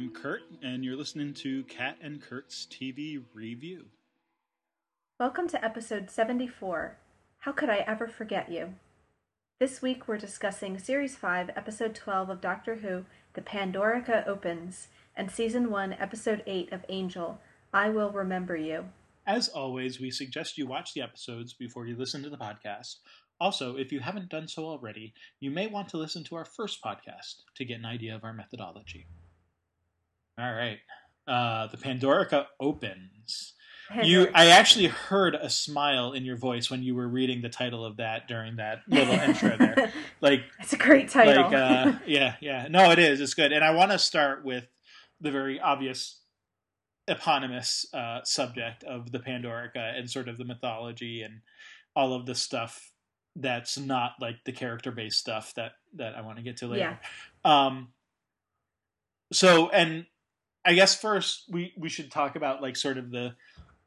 I'm Kurt, and you're listening to Kat and Kurt's TV Review. Welcome to episode 74 How Could I Ever Forget You? This week we're discussing Series 5, Episode 12 of Doctor Who, The Pandorica Opens, and Season 1, Episode 8 of Angel, I Will Remember You. As always, we suggest you watch the episodes before you listen to the podcast. Also, if you haven't done so already, you may want to listen to our first podcast to get an idea of our methodology. All right. Uh, the Pandorica opens. You, I actually heard a smile in your voice when you were reading the title of that during that little intro there. Like it's a great title. Like, uh, yeah, yeah. No, it is. It's good. And I want to start with the very obvious eponymous uh, subject of the Pandorica and sort of the mythology and all of the stuff that's not like the character based stuff that that I want to get to later. Yeah. Um. So and I guess first we we should talk about like sort of the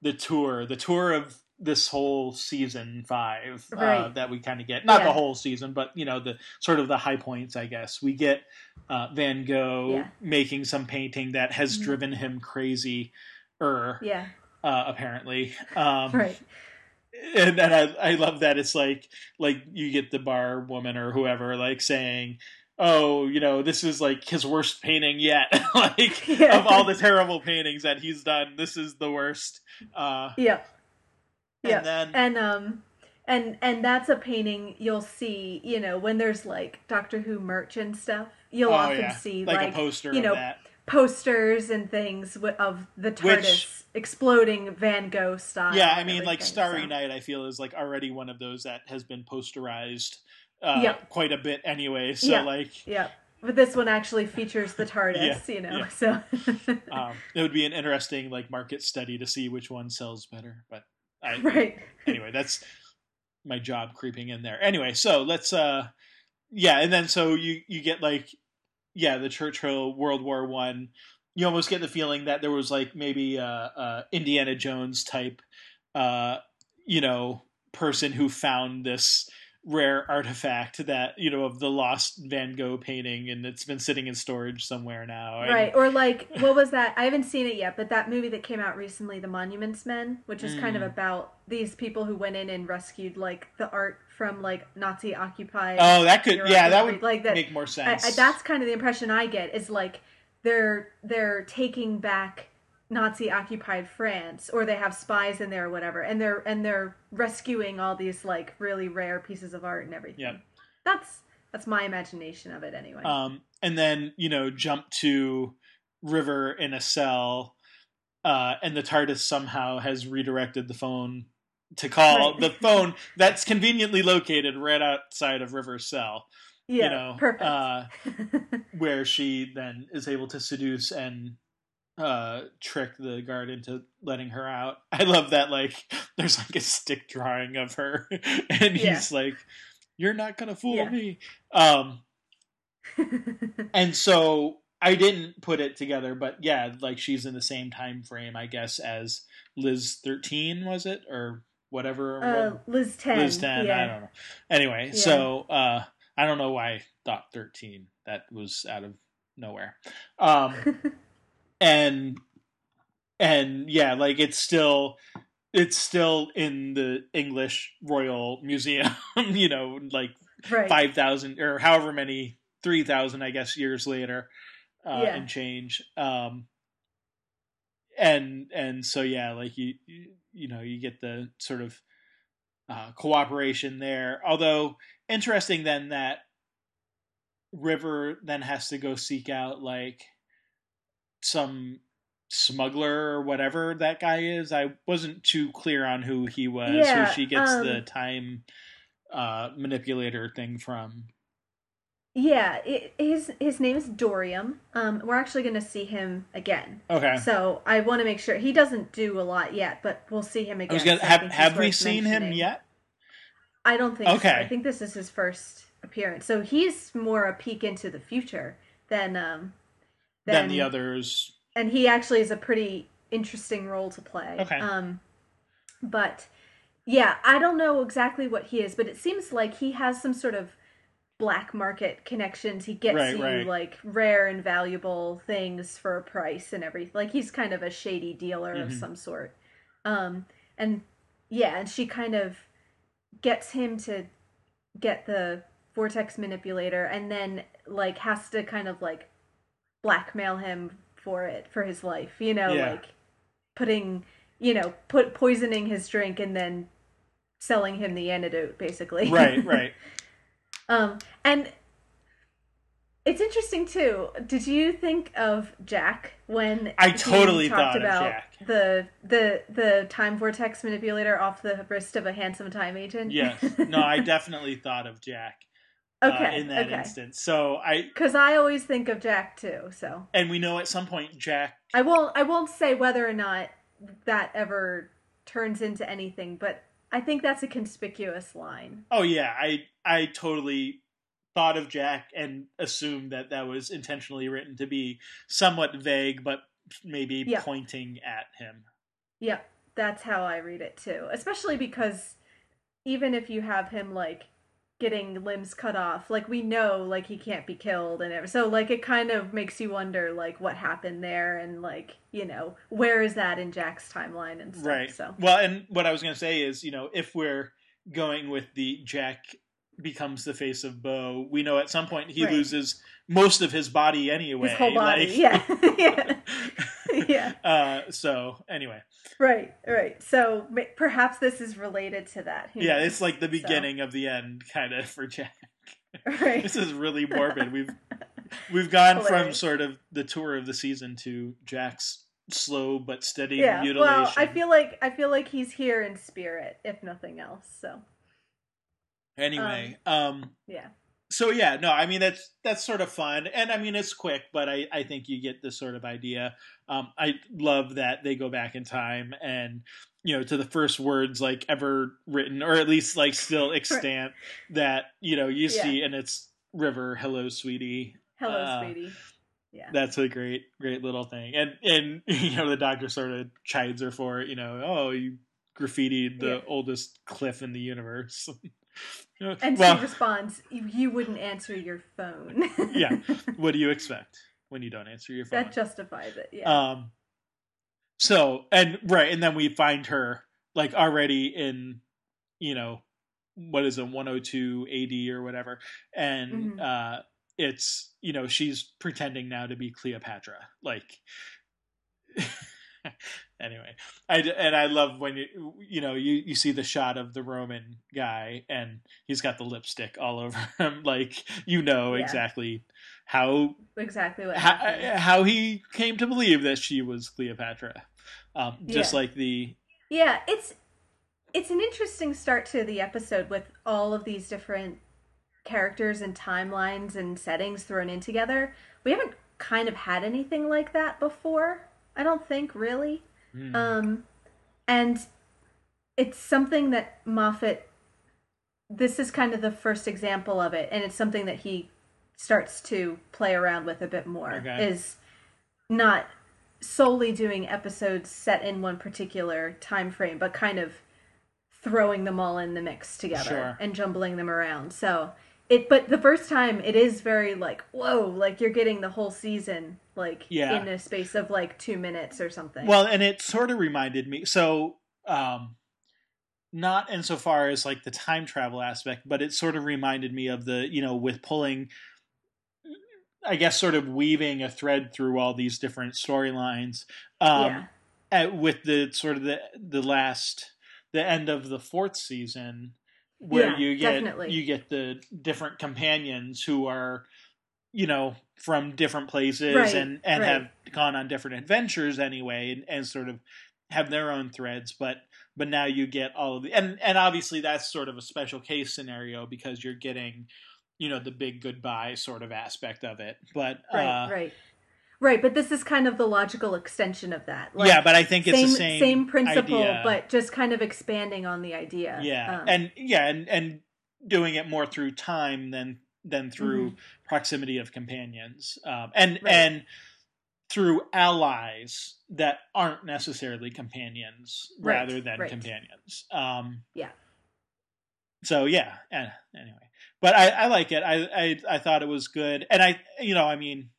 the tour, the tour of this whole season five uh, right. that we kind of get not yeah. the whole season but you know the sort of the high points i guess we get uh, van gogh yeah. making some painting that has mm-hmm. driven him crazy er yeah uh, apparently um, right and, and I, I love that it's like like you get the bar woman or whoever like saying oh, you know, this is like his worst painting yet. like yeah. of all the terrible paintings that he's done, this is the worst. Uh, yeah. And yeah. Then, and um and and that's a painting you'll see, you know, when there's like Doctor Who merch and stuff. You'll oh, often yeah. see like, like, a poster you know, that. posters and things of the TARDIS Which, exploding Van Gogh style. Yeah, I mean, like Starry so. Night, I feel is like already one of those that has been posterized uh, yep. quite a bit anyway. So yeah. like, yeah. But this one actually features the TARDIS, yeah, you know. Yeah. So um, it would be an interesting like market study to see which one sells better. But I, right. Anyway, that's my job creeping in there. Anyway, so let's uh, yeah, and then so you you get like yeah the Churchill World War One. You almost get the feeling that there was like maybe a, a Indiana Jones type, uh, you know, person who found this rare artifact that you know of the lost Van Gogh painting, and it's been sitting in storage somewhere now. Right, or like what was that? I haven't seen it yet, but that movie that came out recently, The Monuments Men, which is mm. kind of mm. about these people who went in and rescued like the art from like Nazi occupied. Oh, that could yeah, that would like that, make more sense. I, I, that's kind of the impression I get is like they're they're taking back Nazi occupied France or they have spies in there or whatever and they're and they're rescuing all these like really rare pieces of art and everything. Yeah. That's that's my imagination of it anyway. Um and then, you know, jump to River in a cell uh and the TARDIS somehow has redirected the phone to call right. the phone that's conveniently located right outside of River's cell. Yeah, you know, perfect. Uh, where she then is able to seduce and uh trick the guard into letting her out. I love that like there's like a stick drawing of her and yeah. he's like you're not going to fool yeah. me. Um and so I didn't put it together but yeah, like she's in the same time frame I guess as Liz 13 was it or whatever uh, what? Liz 10. Liz 10, yeah. I don't know. Anyway, so uh I don't know why I thought 13. That was out of nowhere. Um and and yeah, like it's still it's still in the English Royal Museum, you know, like right. five thousand or however many three thousand, I guess, years later, uh, yeah. and change. Um, and and so yeah, like you, you you know you get the sort of uh, cooperation there. Although interesting then that River then has to go seek out like some smuggler or whatever that guy is. I wasn't too clear on who he was, yeah, who she gets um, the time uh, manipulator thing from. Yeah, it, his his name is Dorium. Um, we're actually going to see him again. Okay. So I want to make sure he doesn't do a lot yet, but we'll see him again. Gonna, have have we seen him yet? I don't think. Okay. So. I think this is his first appearance. So he's more a peek into the future than um than, than the others and he actually is a pretty interesting role to play. Okay. Um, but yeah, I don't know exactly what he is, but it seems like he has some sort of black market connections. He gets Right, you right. like rare and valuable things for a price and everything. Like he's kind of a shady dealer of Mhm. some sort. Um, and yeah, and she kind of gets him to get the vortex manipulator, and then like has to kind of like blackmail him for it for his life. You know, Yeah. like putting you know put poisoning his drink and then selling him the antidote basically Right, right. um and it's interesting too did you think of jack when I totally talked thought of about Jack. the the the time vortex manipulator off the wrist of a handsome time agent Yes. No, I definitely thought of Jack uh, okay in that okay instance. So I because i always think of jack too so and we know at some point Jack i won't i won't say whether or not that ever turns into anything but i think that's a conspicuous line Oh yeah, I I totally thought of Jack and assumed that that was intentionally written to be somewhat vague, but maybe Yeah. pointing at him. Yep, that's how I read it too. Especially because even if you have him like getting limbs cut off, like we know like he can't be killed and everything. So like it kind of makes you wonder like what happened there and like, you know, where is that in Jack's timeline and stuff. Right. So Well, and what I was going to say is, you know, if we're going with the Jack becomes the face of Boe, we know at some point he Right. loses most of his body anyway. his whole body. like- Yeah. yeah. yeah. Uh, so anyway, Right, right. So perhaps this is related to that. Yeah, knows? it's like the beginning of the end, kind of for Jack. right. This is really morbid. We've we've gone from sort of the tour of the season to Jack's slow but steady yeah mutilation. well i feel like i feel like he's here in spirit if nothing else so anyway, um, yeah so yeah, no, I mean that's that's sort of fun, and I mean it's quick, but I I think you get this sort of idea. Um, I love that they go back in time and you know to the first words like ever written, or at least like still extant that you know you Yeah. see, and it's River, hello, sweetie. hello Uh, sweetie yeah That's a great, great little thing, and and you know the doctor sort of chides her for it. You know, oh, you graffitied the Yeah. oldest cliff in the universe. and well, she responds you, you wouldn't answer your phone Yeah. what do you expect when you don't answer your phone? that justifies it yeah Um. So and right, and then we find her like already in, you know, what is it, one hundred two AD or whatever, and Mhm. uh, it's you know she's pretending now to be Cleopatra, like. anyway, I and I love when you you know you you see the shot of the Roman guy and he's got the lipstick all over him, like you know Yeah. exactly how exactly what how, how he came to believe that she was Cleopatra. Um, just Yeah. like the Yeah, it's it's an interesting start to the episode with all of these different characters and timelines and settings thrown in together. We haven't kind of had anything like that before. I don't think really. Hmm. Um and it's something that Moffat this is kind of the first example of it and it's something that he starts to play around with a bit more Okay. is not solely doing episodes set in one particular time frame but kind of throwing them all in the mix together Sure. and jumbling them around so it but the first time it is very like whoa like you're getting the whole season like Yeah. in a space of like two minutes or something well, and it sort of reminded me. So, um, not insofar as like the time travel aspect, but it sort of reminded me of the you know with pulling. I guess sort of weaving a thread through all these different storylines. Um, yeah at, with the sort of the the last the end of the fourth season where Yeah, you get definitely. you get the different companions who are you know from different places Right, and and right. have gone on different adventures anyway and, and sort of have their own threads but but now you get all of the and and obviously that's sort of a special case scenario because you're getting you know the big goodbye sort of aspect of it but right uh right right but this is kind of the logical extension of that yeah but i think it's same the same same principle idea. but just kind of expanding on the idea yeah Um, and yeah and and doing it more through time than than through proximity of companions um and Mm-hmm. Right. and through allies that aren't necessarily companions Right, rather than right. companions um Yeah. so yeah. Anyway, but I, I like it. I, I I thought it was good, and I you know I mean,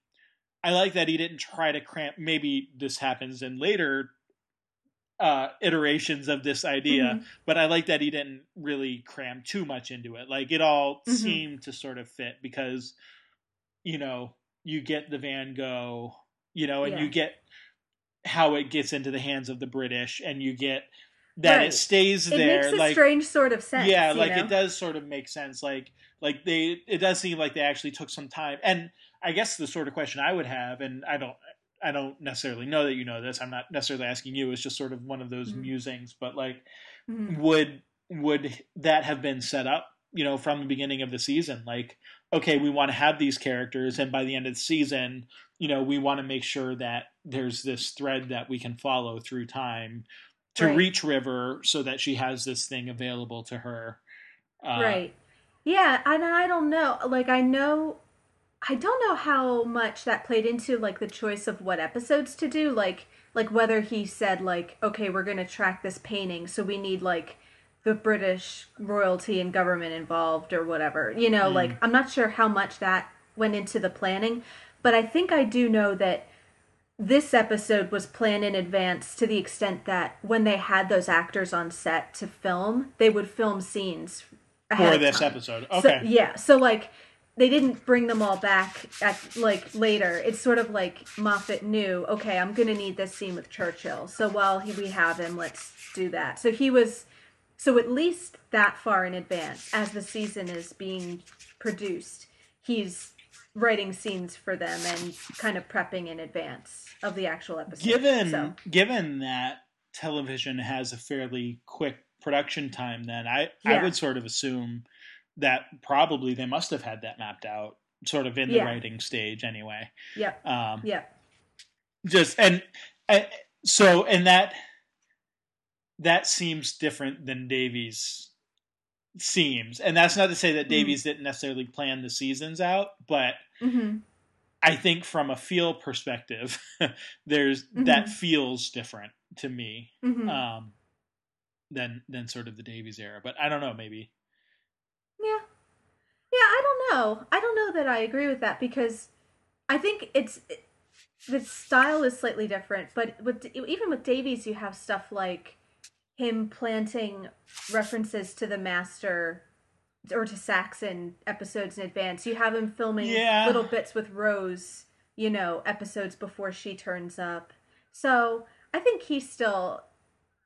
I like that he didn't try to cramp. Maybe this happens in later uh iterations of this idea mm-hmm. but i like that he didn't really cram too much into it like it all mm-hmm. seemed to sort of fit because you know you get the van gogh you know and yeah. you get how it gets into the hands of the british and you get that right. it stays it there. makes a like, strange sort of sense. Yeah, like know? it does sort of make sense. Like like they it does seem like they actually took some time. And I guess the sort of question I would have, and I don't I don't necessarily know that you know this. I'm not necessarily asking you. It's just sort of one of those mm-hmm. musings. But like, mm-hmm. would would that have been set up? You know, from the beginning of the season, like, okay, we want to have these characters, and by the end of the season, you know, we want to make sure that there's this thread that we can follow through time to right. reach River so that she has this thing available to her. Uh, right. Yeah, and I don't know. Like I know I don't know how much that played into like the choice of what episodes to do, like like whether he said like, okay, we're going to track this painting, so we need like the British royalty and government involved or whatever. You know, mm. like I'm not sure how much that went into the planning, but I think I do know that this episode was planned in advance to the extent that when they had those actors on set to film, they would film scenes for this episode. Okay. So, yeah. So like they didn't bring them all back at like later. It's sort of like Moffat knew, okay, I'm going to need this scene with Churchill. So while he, we have him, let's do that. So he was so at least that far in advance as the season is being produced, he's writing scenes for them and kind of prepping in advance of the actual episode. Given so. given that television has a fairly quick production time, then I yeah. I would sort of assume that probably they must have had that mapped out, sort of in the yeah. writing stage anyway. Yeah. Um, yeah. Just and, and so and that that seems different than Davies seems, and that's not to say that mm-hmm. Davies mm-hmm. didn't necessarily plan the seasons out, but mm-hmm. I think from a feel perspective, there's mm-hmm. that feels different to me mm-hmm. um, than than sort of the Davies era. But I don't know, maybe. Yeah, yeah, I don't know. I don't know that I agree with that because I think it's it, the style is slightly different. But with even with Davies, you have stuff like him planting references to the master or to Saxon episodes in advance. You have him filming yeah. little bits with Rose, you know, episodes before she turns up. So I think he still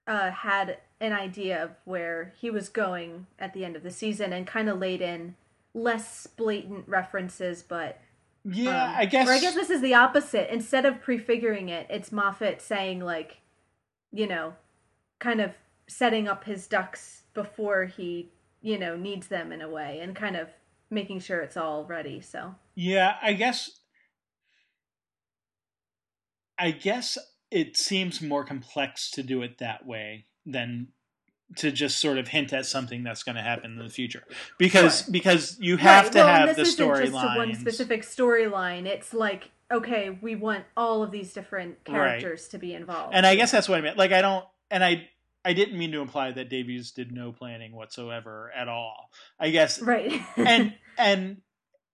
uh, had an idea of where he was going at the end of the season and kind of laid in less blatant references, but. Yeah, um, I guess. Or I guess this is the opposite. Instead of prefiguring it, it's Moffat saying, like, you know, kind of setting up his ducks before he you know needs them in a way and kind of making sure it's all ready so yeah i guess i guess it seems more complex to do it that way than to just sort of hint at something that's going to happen in the future because sure. because you have right. to well, have the storyline one specific storyline it's like okay we want all of these different characters right. to be involved and i guess that's what i meant like i don't and i I didn't mean to imply that Davies did no planning whatsoever at all. I guess right. and and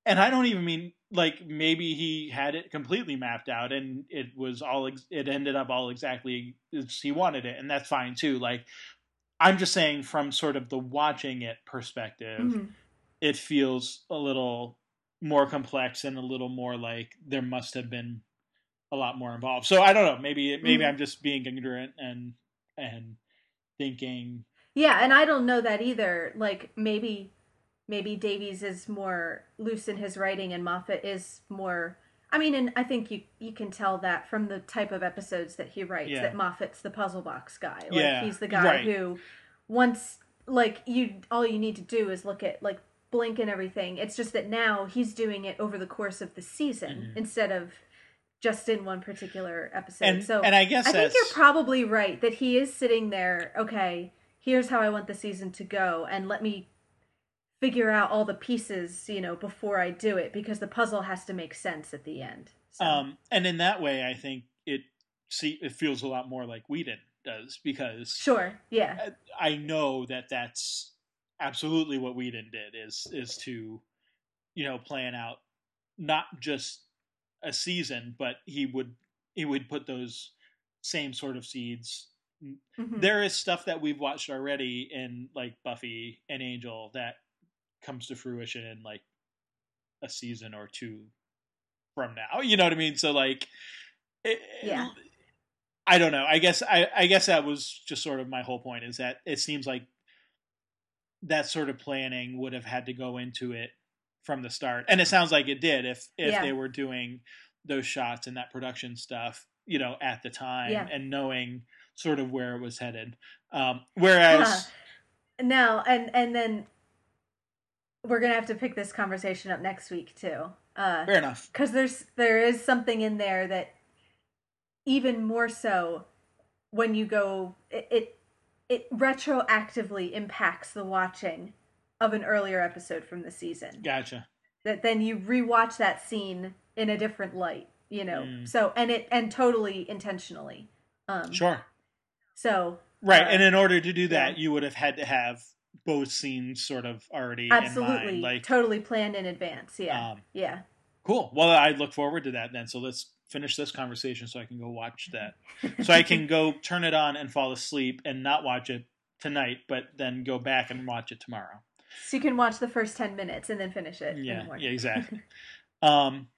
and I don't even mean like maybe he had it completely mapped out and it was all ex- it ended up all exactly as he wanted it and that's fine too. Like I'm just saying from sort of the watching it perspective, mm-hmm. it feels a little more complex and a little more like there must have been a lot more involved. So I don't know. Maybe maybe mm-hmm. I'm just being ignorant and and thinking. Yeah, and I don't know that either. Like maybe maybe Davies is more loose in his writing and Moffat is more I mean, and I think you you can tell that from the type of episodes that he writes yeah. that Moffat's the puzzle box guy. Like yeah, he's the guy right. who once like you all you need to do is look at like blink and everything. It's just that now he's doing it over the course of the season mm-hmm. instead of just in one particular episode. And, so and I guess I think you're probably right that he is sitting there. Okay, here's how I want the season to go, and let me figure out all the pieces, you know, before I do it because the puzzle has to make sense at the end. So. Um, and in that way, I think it see it feels a lot more like Whedon does because sure, yeah, I know that that's absolutely what Whedon did is is to you know plan out not just a season, but he would he would put those same sort of seeds. Mm-hmm. There is stuff that we've watched already in like Buffy and Angel that comes to fruition in like a season or two from now. You know what I mean? So like, it, yeah. I don't know. I guess I, I guess that was just sort of my whole point is that it seems like that sort of planning would have had to go into it from the start, and it sounds like it did if if yeah. they were doing those shots and that production stuff, you know, at the time yeah. and knowing sort of where it was headed. Um, whereas uh, now and and then we're gonna have to pick this conversation up next week too. Uh, Fair enough. Because there's there is something in there that even more so when you go it, it it retroactively impacts the watching of an earlier episode from the season. Gotcha. That then you rewatch that scene in a different light, you know. Mm. So and it and totally intentionally. Um Sure. So Right, uh, and in order to do that, yeah. you would have had to have both scenes sort of already absolutely like totally planned in advance. Yeah, um, yeah. Cool. Well, I look forward to that then. So let's finish this conversation so I can go watch that. so I can go turn it on and fall asleep and not watch it tonight, but then go back and watch it tomorrow. So you can watch the first ten minutes and then finish it. Yeah, yeah, exactly. um,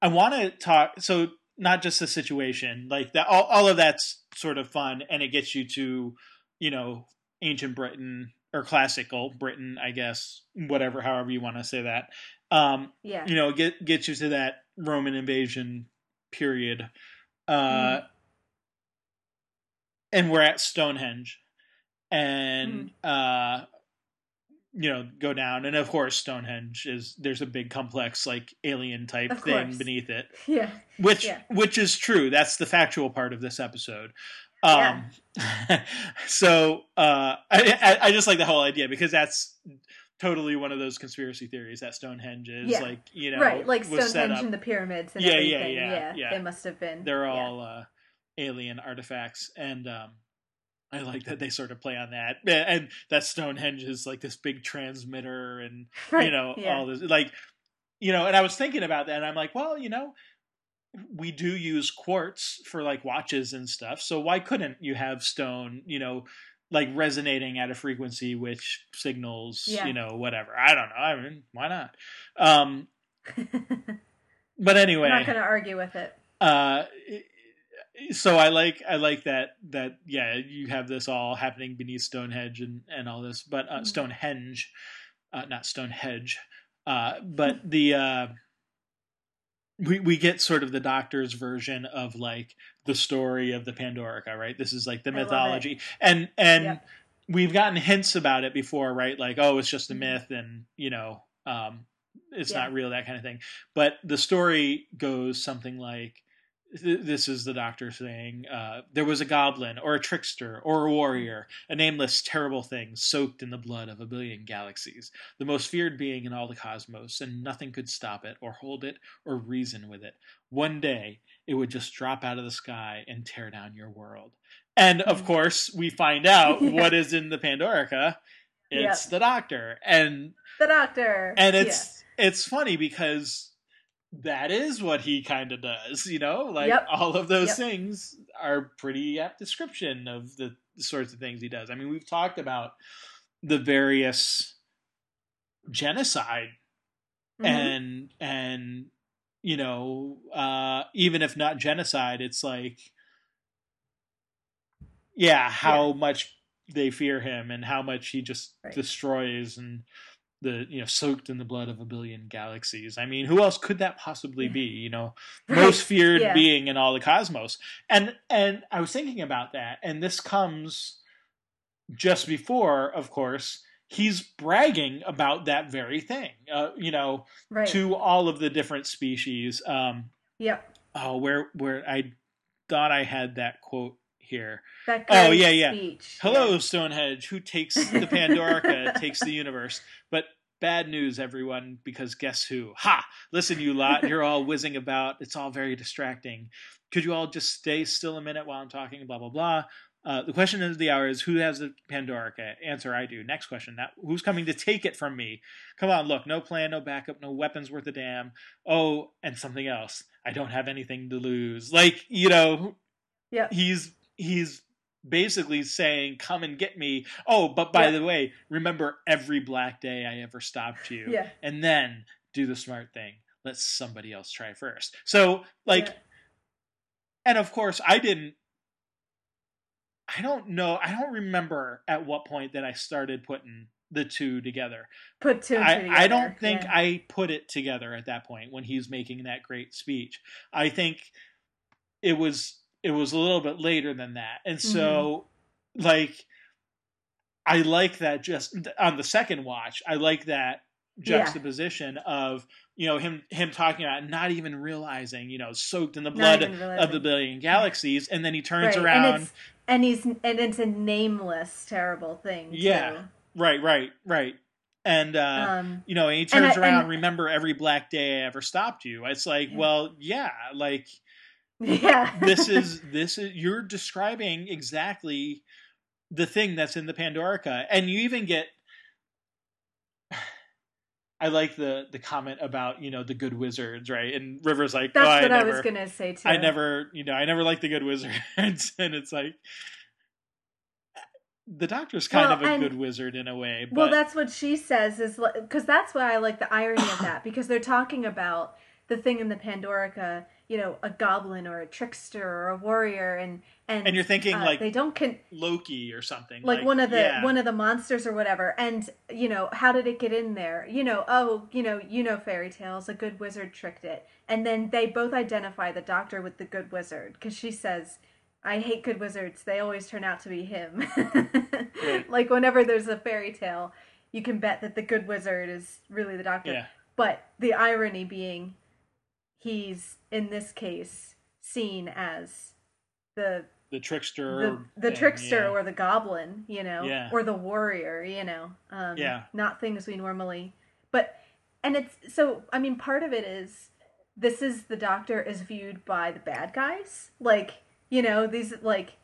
I want to talk. So not just the situation, like that. All, all of that's sort of fun, and it gets you to, you know, ancient Britain or classical Britain, I guess, whatever, however you want to say that. Um, yeah. You know, get get you to that Roman invasion period. Uh, mm. And we're at Stonehenge, and mm. uh, you know, go down, and of course, Stonehenge is there's a big complex like alien type of thing course. beneath it. Yeah. Which yeah. which is true. That's the factual part of this episode. Um, yeah. so uh, I, I just like the whole idea because that's totally one of those conspiracy theories that Stonehenge is yeah. like you know right like Stonehenge and the pyramids and yeah, everything. Yeah, yeah, yeah, They must have been. They're all uh, alien artifacts, and um, I like that they sort of play on that, and that Stonehenge is like this big transmitter, and right. you know all this like you know. And I was thinking about that, and I'm like, well, you know, we do use quartz for like watches and stuff. So why couldn't you have stone, you know, like resonating at a frequency which signals, yeah. you know, whatever. I don't know. I mean, why not? Um but anyway, I'm not going to argue with it. Uh so I like I like that that yeah, you have this all happening beneath Stonehenge and and all this, but uh, mm-hmm. Stonehenge, uh, not Stonehenge. Uh, but the uh, we we get sort of the doctor's version of like the story of the Pandorica, right? This is like the mythology, and and yep. we've gotten hints about it before, right? Like, oh, it's just a mm-hmm. myth, and you know, um, it's yeah. not real, that kind of thing. But the story goes something like this is the doctor saying uh, there was a goblin or a trickster or a warrior a nameless terrible thing soaked in the blood of a billion galaxies the most feared being in all the cosmos and nothing could stop it or hold it or reason with it one day it would just drop out of the sky and tear down your world and of hmm. course we find out yeah. what is in the pandorica it's yep. the doctor and the doctor and it's yes. it's funny because that is what he kind of does, you know? Like yep. all of those yep. things are pretty apt description of the, sorts of things he does. I mean, we've talked about the various genocide mm-hmm. and and you know, uh even if not genocide, it's like yeah, how yeah. much they fear him and how much he just right. destroys and the you know soaked in the blood of a billion galaxies. I mean, who else could that possibly be? You know, most feared yeah. being in all the cosmos. And and I was thinking about that, and this comes just before, of course, he's bragging about that very thing. Uh, you know, right. to all of the different species. Um, yep. Oh, where where I thought I had that quote here. oh yeah, yeah. Speech. Hello, yeah. Stonehenge. Who takes the Pandorica? takes the universe. But bad news, everyone, because guess who? Ha! Listen, you lot. You're all whizzing about. It's all very distracting. Could you all just stay still a minute while I'm talking? Blah blah blah. Uh, the question of the hour is who has the Pandorica? Answer: I do. Next question: Now, who's coming to take it from me? Come on, look, no plan, no backup, no weapons worth a damn. Oh, and something else. I don't have anything to lose. Like you know, yeah, he's he's basically saying, "Come and get me." Oh, but by yeah. the way, remember every black day I ever stopped you, yeah. and then do the smart thing. Let somebody else try first. So, like, yeah. and of course, I didn't. I don't know. I don't remember at what point that I started putting the two together. Put two. I, together. I don't think. I put it together at that point when he's making that great speech. I think it was it was a little bit later than that. And so mm-hmm. like I like that just on the second watch, I like that juxtaposition yeah. of you know him him talking about not even realizing you know soaked in the blood of the billion galaxies and then he turns right. around and, and, he's and it's a nameless terrible thing yeah too. right right right and uh, um, you know and he turns and I, around and, remember every black day i ever stopped you it's like yeah. well yeah like yeah this is this is you're describing exactly the thing that's in the pandorica and you even get I like the the comment about you know the good wizards, right? And River's like, that's oh, what I, I never, was gonna say too. I never, you know, I never liked the good wizards, and it's like the doctor's kind well, of a and, good wizard in a way. But... Well, that's what she says is because that's why I like the irony of that because they're talking about the thing in the Pandorica you know a goblin or a trickster or a warrior and and, and you're thinking uh, like they don't con- Loki or something like, like one of the yeah. one of the monsters or whatever and you know how did it get in there you know oh you know you know fairy tales a good wizard tricked it and then they both identify the doctor with the good wizard because she says I hate good wizards they always turn out to be him right. like whenever there's a fairy tale you can bet that the good wizard is really the doctor yeah. but the irony being he's in this case seen as the the trickster the, the thing, trickster yeah. or the goblin you know yeah. or the warrior you know um yeah not things we normally but and it's so i mean part of it is this is the doctor is viewed by the bad guys like you know these like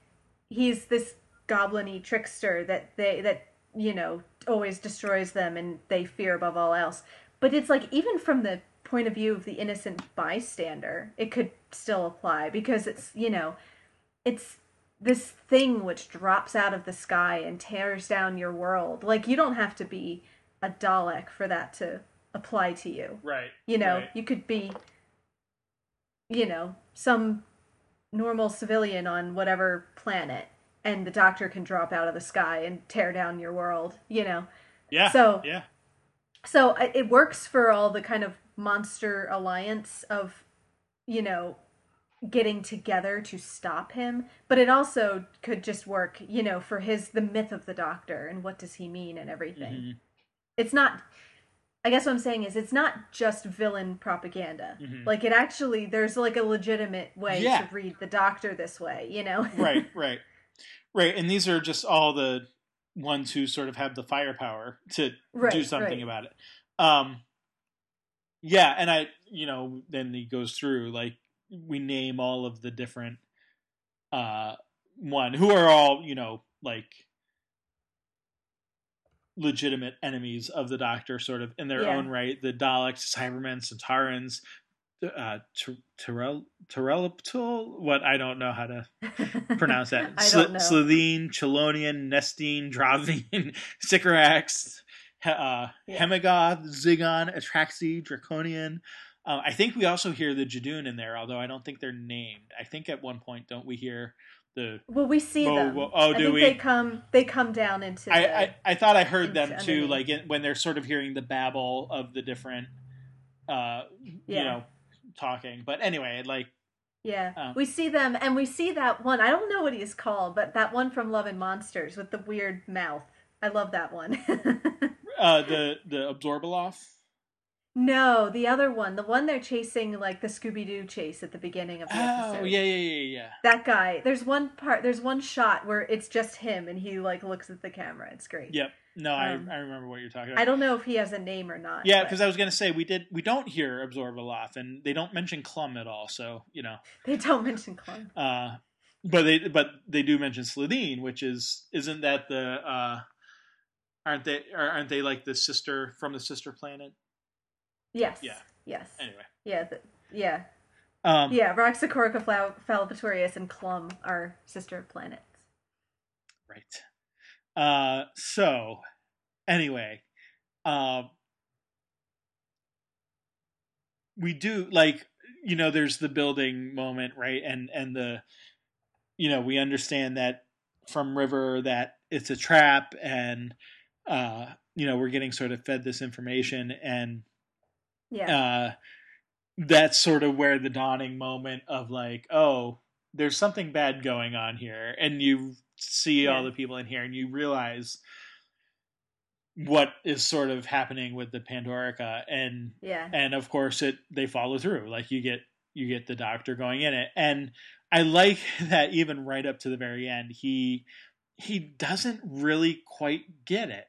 he's this goblin trickster that they that you know always destroys them and they fear above all else but it's like even from the point of view of the innocent bystander, it could still apply because it's, you know, it's this thing which drops out of the sky and tears down your world. Like, you don't have to be a Dalek for that to apply to you. Right. You know, right. you could be, you know, some normal civilian on whatever planet and the doctor can drop out of the sky and tear down your world, you know. Yeah. So, yeah. So uh, it works for all the kind of monster alliance of, you know, getting together to stop him, but it also could just work, you know, for his the myth of the doctor and what does he mean and everything. Mm-hmm. It's not I guess what I'm saying is it's not just villain propaganda. Mm-hmm. Like it actually there's like a legitimate way yeah. to read the doctor this way, you know. right, right. Right, and these are just all the ones who sort of have the firepower to right, do something right. about it. Um yeah, and I, you know, then he goes through like we name all of the different uh one who are all, you know, like legitimate enemies of the Doctor, sort of in their Yeah. own right. The Daleks, Cybermen, Sontarans, uh, Terrell, Terrelliptul. What I don't know how to pronounce that. Know. Slitheen, Chelonian, Nestene, Dravine, Sycorax, uh, Yeah. Haemogoth, Zygon, Atraxi, Draconian. Uh, I think we also hear the Judoon in there, although I don't think they're named. I think at one point, don't we hear the? Well, we see Oh, them. well- oh, I do think we? they come they come down into I, the, I I thought I heard them Into too, underneath. like in, when they're sort of hearing the babble of the different, uh, you know, talking. But anyway, like Yeah, Oh. we see them, and we see that one. I don't know what he's called, but that one from Love and Monsters with the weird mouth. I love that one. uh, the the Abzorbaloff. no, the other one, the one they're chasing, like the Scooby Doo chase at the beginning of the episode. Oh yeah yeah yeah yeah. That guy. There's one part. There's one shot where it's just him, and he like looks at the camera. It's great. Yep. No, Um, I I remember what you're talking about. I don't know if he has a name or not. Yeah, because I was gonna say we did we don't hear Abzorbaloff, and they don't mention Clum at all. So you know, they don't mention Clum. uh, but they but they do mention Slitheen, which is isn't that the uh aren't they aren't they like the sister from the sister planet? Yes. Yeah. Yes. Anyway. Yeah. The, yeah. Um, yeah. Roxacorica Fal- Falvatorius and Clum are sister planets. Right. Uh. So, anyway, um, we do like you know there's the building moment right and and the you know we understand that from river that it's a trap and uh you know we're getting sort of fed this information and yeah. uh that's sort of where the dawning moment of like oh there's something bad going on here. And you see yeah. all the people in here and you realize what is sort of happening with the Pandorica. And yeah. and of course it they follow through. Like you get you get the doctor going in it. And I like that even right up to the very end he he doesn't really quite get it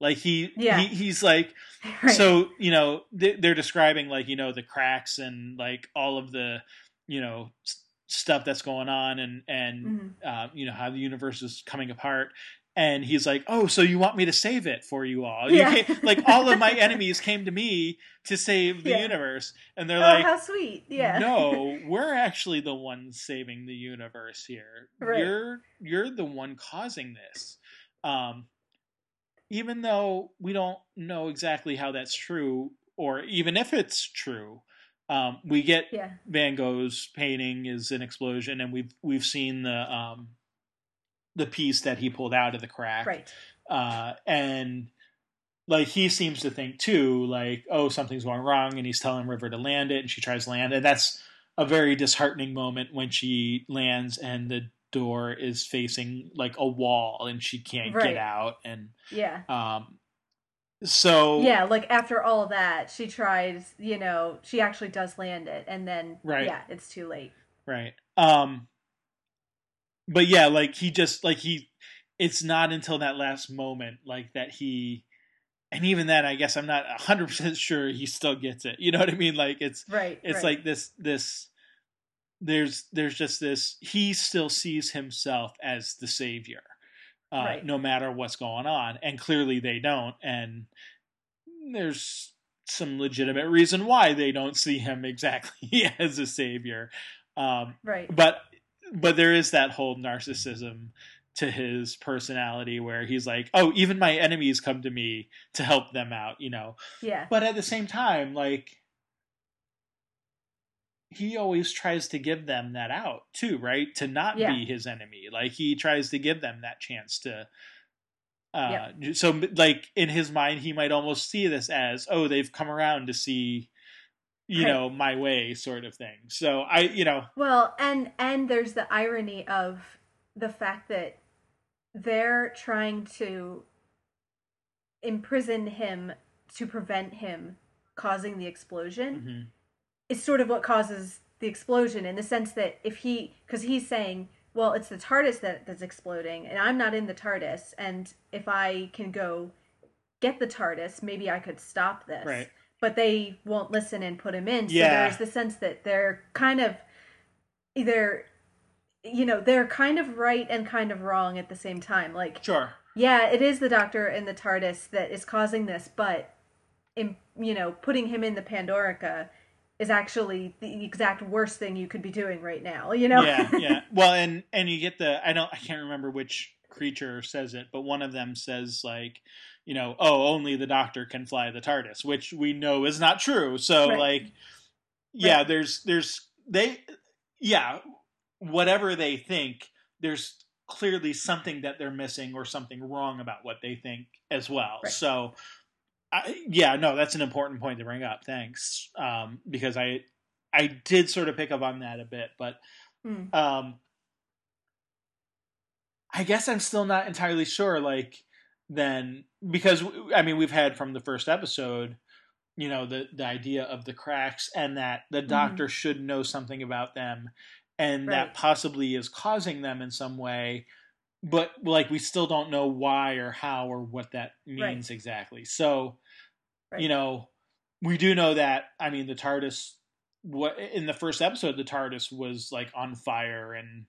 like he, yeah. he he's like right. so you know they, they're describing like you know the cracks and like all of the you know stuff that's going on and and mm-hmm. uh, you know how the universe is coming apart and he's like, "Oh, so you want me to save it for you all? Yeah. You came, like all of my enemies came to me to save the Yeah. universe." And they're oh, like, how sweet! Yeah. "No, we're actually the ones saving the universe here. Right. You're you're the one causing this." Um, even though we don't know exactly how that's true, or even if it's true, um, we get yeah. Van Gogh's painting is an explosion, and we've we've seen the um, the piece that he pulled out of the crack, Right. uh, and like he seems to think too, like oh something's going wrong, and he's telling River to land it, and she tries to land, and that's a very disheartening moment when she lands and the door is facing like a wall and she can't Right. get out, and Yeah. um, so Yeah, like after all that, she tries, you know, she actually does land it and then Right. yeah, it's too late. Right. Um but yeah, like he just like he it's not until that last moment like that he and even then I guess I'm not 100% sure he still gets it. You know what I mean? Like it's Right. it's right. like this this there's there's just this he still sees himself as the savior. Uh Right. no matter what's going on and clearly they don't and there's some legitimate reason why they don't see him exactly as a savior. Um Right. but but there is that whole narcissism to his personality where he's like oh even my enemies come to me to help them out you know Yeah. but at the same time like he always tries to give them that out too right to not Yeah. be his enemy like he tries to give them that chance to uh Yep. so like in his mind he might almost see this as oh they've come around to see you Right. know my way sort of thing so i you know Well, and and there's the irony of the fact that they're trying to imprison him to prevent him causing the explosion. mhm. Is sort of what causes the explosion in the sense that if he because he's saying well it's the tardis that that's exploding and i'm not in the tardis and if i can go get the tardis maybe i could stop this Right. but they won't listen and put him in so Yeah. there's the sense that they're kind of either you know they're kind of right and kind of wrong at the same time like sure yeah, it is the Doctor and the TARDIS that is causing this, but in you know, putting him in the Pandorica is actually the exact worst thing you could be doing right now. You know? yeah yeah well and and you get the i don't i can't remember which creature says it but one of them says like you know oh only the doctor can fly the tardis which we know is not true so Right. like yeah Right. there's there's they yeah whatever they think there's clearly something that they're missing or something wrong about what they think as well Right. so I, yeah no that's an important point to bring up thanks um because i i did sort of pick up on that a bit but Hmm. um i guess i'm still not entirely sure like then because i mean we've had from the first episode you know the the idea of the cracks and that the doctor should know something about them and Mm-hmm. Right. that possibly is causing them in some way but like we still don't know why or how or what that means exactly so Right. you know we do know that i mean the tardis what in the first episode the tardis was like on fire and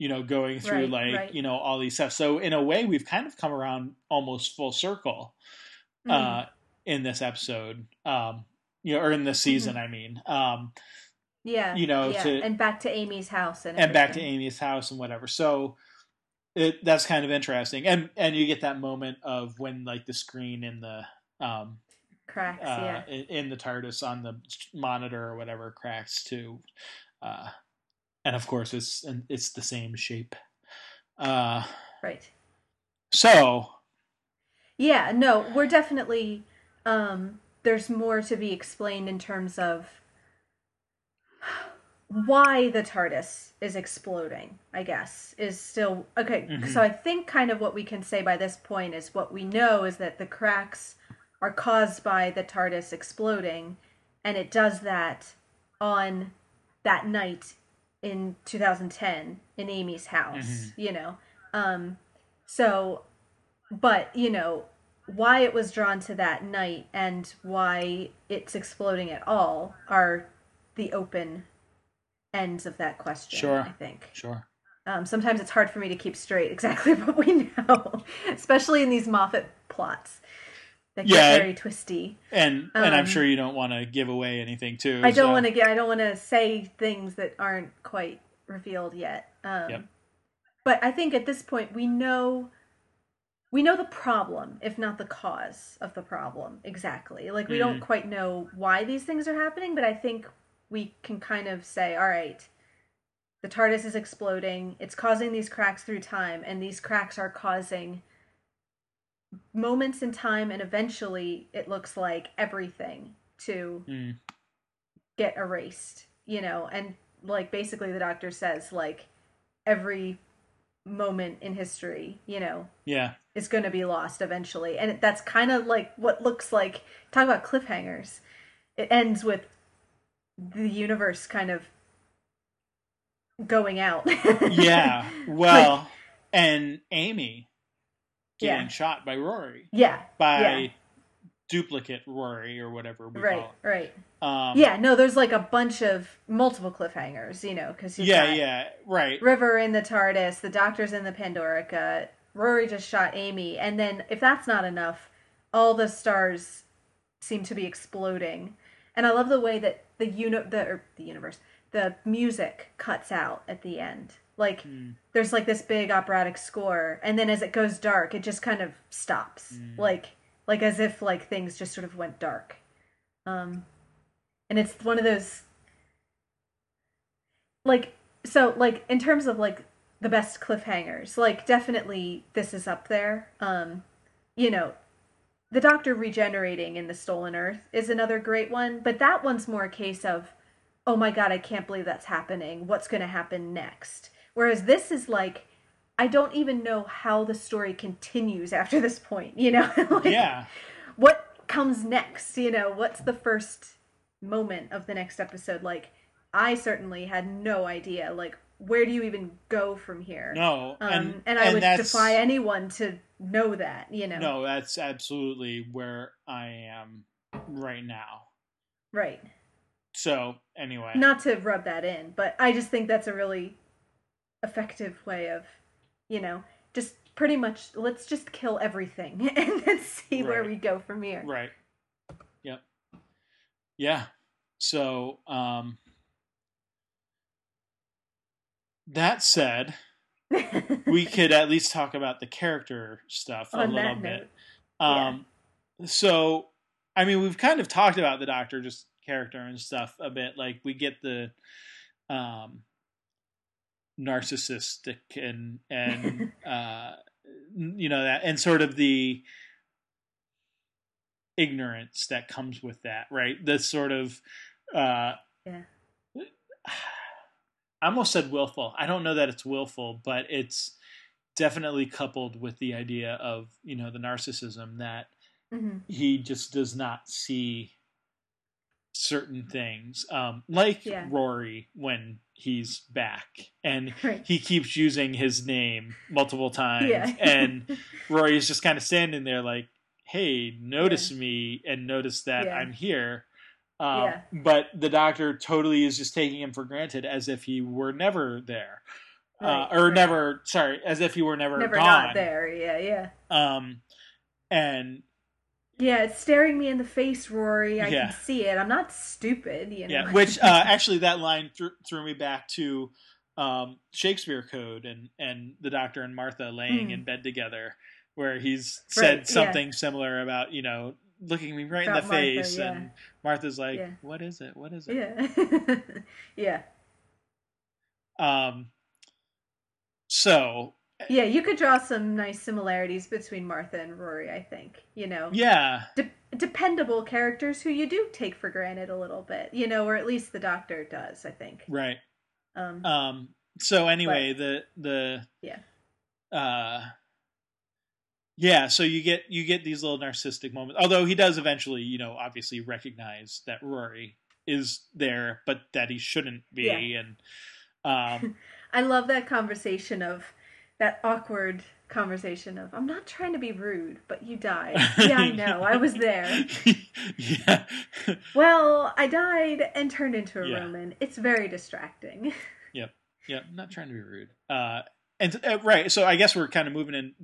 you know, going through Right, like right. you know all these stuff. So in a way, we've kind of come around almost full circle Mhm. uh, in this episode, um, you know, or in this season. I mean, um, yeah, you know, yeah. to- and back to Amy's house and and back to. Amy's house and whatever. So it that's kind of interesting, and and you get that moment of when like the screen in the um, cracks. uh, yeah, in, in the TARDIS on the monitor or whatever cracks too, uh, and of course it's and it's the same shape. Uh, right. so Yeah, no, we're definitely um there's more to be explained in terms of why the TARDIS is exploding, I guess, is still okay. Mhm. So I think kind of what we can say by this point is what we know is that the cracks are caused by the TARDIS exploding, and it does that on that night in 2010 in Amy's house, Mhm. you know. Um so but you know why it was drawn to that night and why it's exploding at all are the open ends of that question Sure. i think sure, um, sometimes it's hard for me to keep straight exactly what we know especially in these moffat plots that get Yeah. very twisty and and I'm Um, sure you don't want to give away anything too. i don't so- want to get i don't want to say things that aren't quite revealed yet um, Yep. but i think at this point we know we know the problem if not the cause of the problem exactly like we don't Mhm. quite know why these things are happening but i think we can kind of say all right the tardis is exploding it's causing these cracks through time and these cracks are causing moments in time and eventually it looks like everything to Mm, get erased you know? And like basically the doctor says like every moment in history you know yeah, is going to be lost eventually. And that's kind of like what looks like talk about cliffhangers. It ends with the universe kind of going out yeah. Well, and Amy getting Yeah. shot by Rory yeah by Yeah. duplicate Rory or whatever we right call right it. Um, yeah no there's like a bunch of multiple cliffhangers you know because yeah, yeah, right. River in the TARDIS, the Doctor's in the Pandorica, Rory just shot Amy, and then if that's not enough, all the stars seem to be exploding. And I love the way that the uni- the or the universe, the music cuts out at the end. Like Mm. there's like this big operatic score, and then as it goes dark, it just kind of stops. Mm. Like like as if like things just sort of went dark. Um and it's one of those like so like in terms of like the best cliffhangers like definitely this is up there um you know the doctor regenerating in the stolen earth is another great one but that one's more a case of oh my god i can't believe that's happening. What's going to happen next? Whereas this is like i don't even know how the story continues after this point you know? Like, Yeah, what comes next you know? What's the first moment of the next episode? Like i certainly had no idea like where do you even go from here no, um, and and, i would defy anyone to know that you know No, that's absolutely where I am right now. right So anyway, not to rub that in but i just think that's a really effective way of you know just pretty much let's just kill everything and then see where we go from here right? Yep. Yeah. So um, that said, we could at least talk about the character stuff a on little bit. Um, so, I mean, we've kind of talked about the Doctor, just character and stuff a bit. Like we get the um, narcissistic and and uh, you know that, and sort of the ignorance that comes with that, right? The sort of uh, Yeah. I almost said willful. I don't know that it's willful, but it's definitely coupled with the idea of you know the narcissism that Mhm. he just does not see certain things um like Yeah. rory when he's back and Right. he keeps using his name multiple times yeah and rory is just kind of standing there like hey notice me and notice that Yeah. i'm here um, Yeah. but the doctor totally is just taking him for granted as if he were never there uh, or right. never. Sorry, as if you were never, Never gone. not there. Yeah, yeah. Um, and Yeah, it's staring me in the face, Rory. I Yeah. can see it. I'm not stupid, you know. yeah, which uh, actually that line threw threw me back to um, Shakespeare Code and and the Doctor and Martha laying Hmm. in bed together, where he's said Right, yeah. something similar about you know looking me right in the Martha, face, yeah. and Martha's like, Yeah. "What is it? What is it?" yeah. yeah. Um. So Yeah, you could draw some nice similarities between Martha and Rory, I think. You know, yeah, De- dependable characters who you do take for granted a little bit, you know, or at least the doctor does, I think. right. Um, Um. So anyway, the the yeah. uh yeah so you get you get these little narcissistic moments although he does eventually you know obviously recognize that rory is there but that he shouldn't be Yeah. and um I love that conversation of that awkward conversation of I'm not trying to be rude, but you died. Yeah, I know. I was there. yeah Well, I died and turned into a Yeah. Roman. It's very distracting. Yep. I'm not trying to be rude uh and uh, right so i guess we're kind of moving in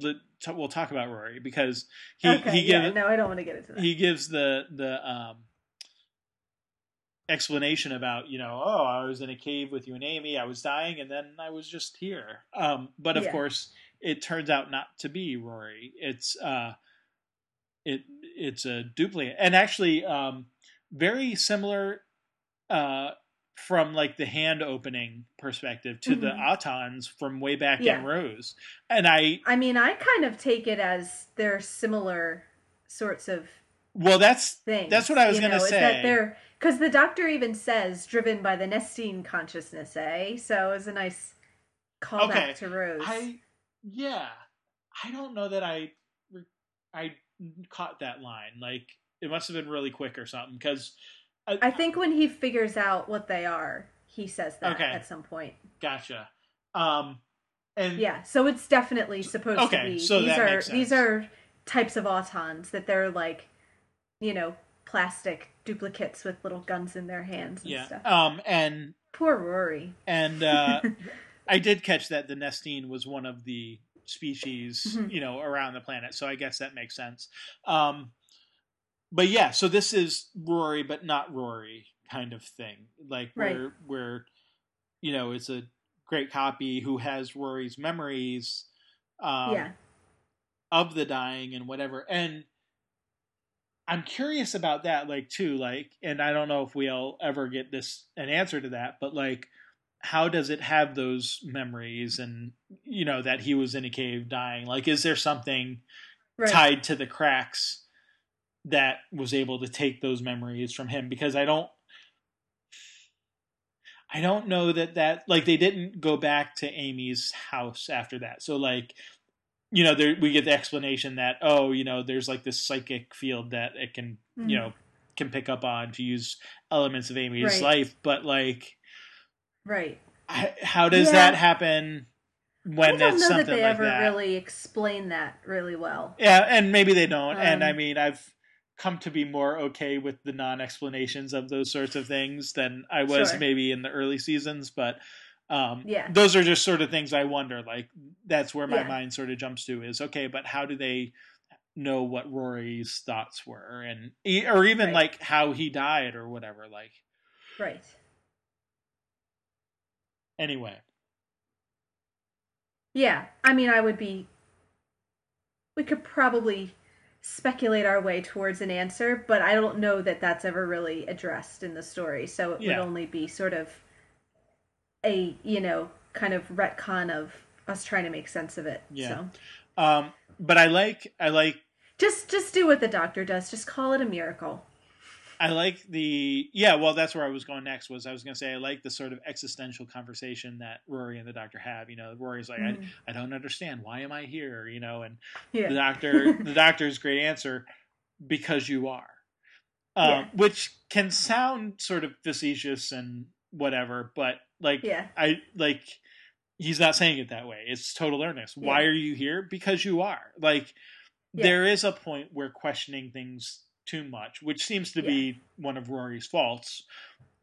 we'll talk about rory because he okay, he yeah, gives no, I don't want to get into that. he gives the the um explanation about you know oh i was in a cave with you and amy i was dying and then i was just here um but of Yeah. course it turns out not to be rory it's uh it it's a duplicate and actually um very similar uh from like the hand opening perspective to the Mhm. autons from way back Yeah. in rose and i I mean, I kind of take it as they're similar sorts of well that's things. That's what I was gonna know, say. That they're because the doctor even says driven by the Nestene consciousness, eh? So it was a nice callback Okay. to Rose. I yeah, I don't know that I I caught that line. Like it must have been really quick or something because I think when he figures out what they are, he says that Okay. at some point. gotcha. Um, and Yeah, so it's definitely supposed Okay, to be. so these that are these are types of autons that they're like, you know, plastic duplicates with little guns in their hands and yeah, stuff. um, and Poor Rory. and uh, I did catch that the Nestene was one of the species, Mhm. you know, around the planet. So I guess that makes sense. Um, but yeah, so this is Rory, but not Rory kind of thing. Like Right. where where you know it's a great copy who has Rory's memories um, yeah. of the dying and whatever. And I'm curious about that, like too, like, and I don't know if we'll ever get this an answer to that, but like, how does it have those memories and you know that he was in a cave dying? Like, is there something Right. tied to the cracks that was able to take those memories from him? Because I don't. I don't know that that like they didn't go back to Amy's house after that. So like you know there we get the explanation that oh you know there's like this psychic field that it can Mhm. you know can pick up on to use elements of Amy's Right. life but like Right. how does Yeah. that happen when I don't it's know that they like ever that really explain that really well. yeah and maybe they don't and I Um, mean I've come to be more okay with the non-explanations of those sorts of things than I was Sure. maybe in the early seasons but um Yeah. those are just sort of things I wonder like that's where my Yeah. mind sort of jumps to is okay but how do they know what Rory's thoughts were and or even Right. like how he died or whatever like Right. anyway Yeah. I mean, I would be. We could probably speculate our way towards an answer, but I don't know that that's ever really addressed in the story. So it Yeah. would only be sort of a, you know, kind of retcon of us trying to make sense of it. Yeah. So um but I like I like just just do what the doctor does. Just call it a miracle. I like the yeah. Well, that's where I was going next. Was I was going to say I like the sort of existential conversation that Rory and the Doctor have. You know, Rory's like, Mhm. I, I don't understand. Why am I here? You know, and Yeah. the Doctor, the Doctor's great answer, because you are, um, Yeah. which can sound sort of facetious and whatever, but like Yeah. I like he's not saying it that way. It's total earnest. Why are you here? Because you are. Like Yeah. there is a point where questioning things too much, which seems to be one of Rory's faults.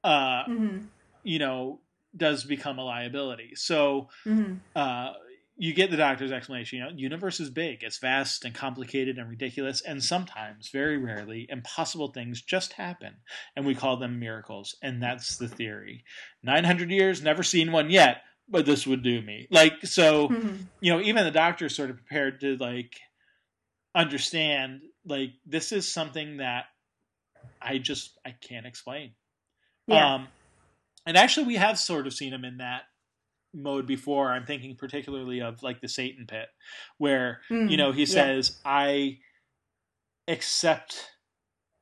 Uh, hmm you know, does become a liability. So Mm-hmm. uh, you get the doctor's explanation. You know, universe is big, it's vast and complicated and ridiculous, and sometimes, very rarely, impossible things just happen, and we call them miracles. And that's the theory. Nine hundred years, never seen one yet, but this would do me. Like so, Mm-hmm. you know, even the doctor's sort of prepared to like understand. Like this is something that I just I can't explain. Yeah. Um, and actually, we have sort of seen him in that mode before. I'm thinking particularly of like the Satan pit, where Mm, you know he yeah. says, "I accept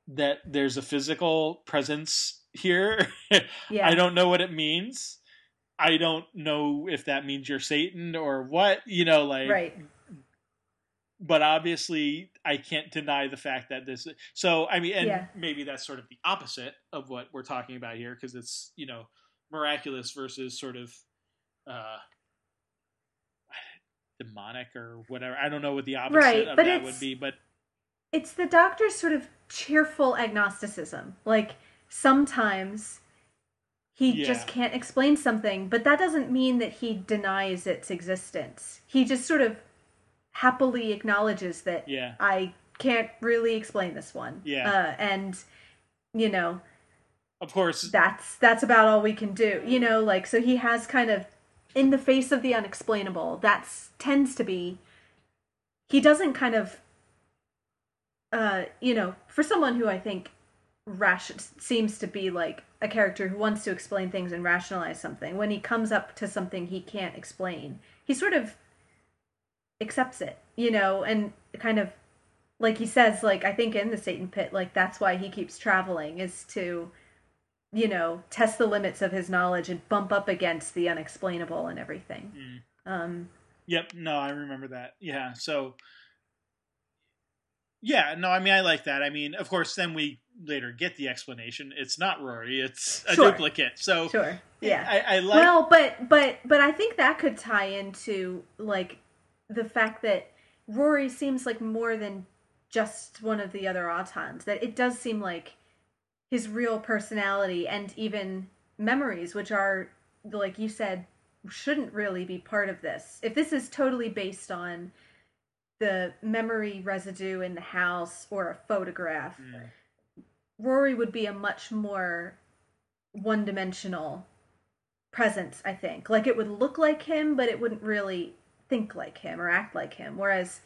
that there's a physical presence here. yeah. I don't know what it means. I don't know if that means you're Satan or what. You know, like right. But obviously I can't deny the fact that this. So I mean, and Yeah. maybe that's sort of the opposite of what we're talking about here because it's you know miraculous versus sort of uh demonic or whatever. I don't know what the opposite Right, of that would be, but It's the doctor's sort of cheerful agnosticism. Like sometimes he Yeah. just can't explain something, but that doesn't mean that he denies its existence. He just sort of happily acknowledges that yeah, I can't really explain this one. Yeah. Uh, and you know, of course, that's that's about all we can do. You know, like so he has kind of in the face of the unexplainable. That's tends to be he doesn't kind of uh you know, for someone who I think rash seems to be like a character who wants to explain things and rationalize something when he comes up to something he can't explain he sort of accepts it you know and kind of like he says like i think in the satan pit like that's why he keeps traveling is to you know test the limits of his knowledge and bump up against the unexplainable and everything Mm. um Yep, no, I remember that. Yeah, so yeah, no, I mean I like that. I mean, of course, then we later get the explanation. It's not Rory; it's a Sure. duplicate. So sure yeah I, I like. well but but but i think that could tie into like the fact that rory seems like more than just one of the other autons that it does seem like his real personality and even memories which are like you said shouldn't really be part of this if this is totally based on the memory residue in the house or a photograph Mm. rory would be a much more one-dimensional presence i think like it would look like him but it wouldn't really think like him or act like him whereas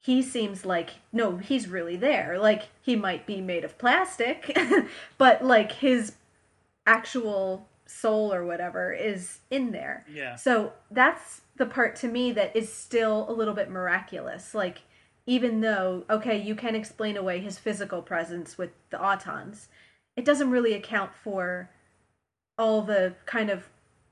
he seems like no he's really there like he might be made of plastic but like his actual soul or whatever is in there yeah, so that's the part to me that is still a little bit miraculous. Like, even though, okay, you can explain away his physical presence with the Autons, it doesn't really account for all the kind of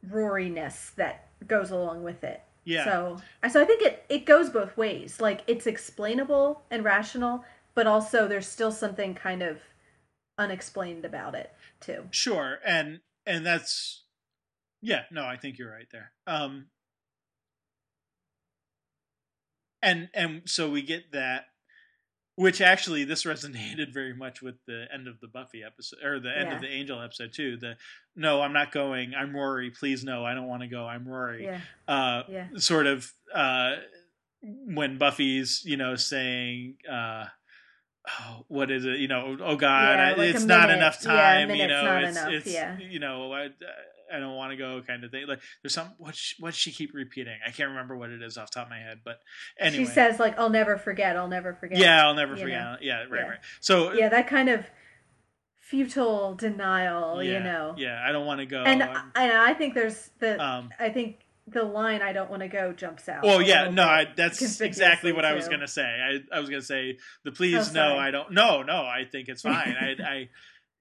roariness that goes along with it. Yeah. So, so I think it, it goes both ways. Like, it's explainable and rational, but also there's still something kind of unexplained about it, too. Sure, and and that's yeah. No, I think you're right there. Um, and and so we get that, which actually this resonated very much with the end of the Buffy episode or the end Yeah. of the Angel episode too. The no, I'm not going. I'm Rory. Please no, I don't want to go. I'm Rory. Yeah, Uh, yeah. sort of uh, when Buffy's you know saying. Uh, Oh, what is it? You know, oh God, Yeah, like it's not enough Yeah, time. you minute's know, not it's, enough, it's yeah. you know, I, I don't want to go, kind of thing. Like there's some what she, what she keep repeating. I can't remember what it is off the top of my head, but anyway, She says, like, I'll never forget, I'll never forget. yeah, I'll never forget. know? Yeah, right, Yeah. right. So yeah, that kind of futile denial, yeah, you know. yeah, I don't want to go. And I'm- I, I think there's the um, I think the line "I don't want to go" jumps out. Well, a yeah, no, I, that's exactly what I was gonna say. I, I was gonna say the please Oh, no. I don't. No, no, I think it's fine. I, I,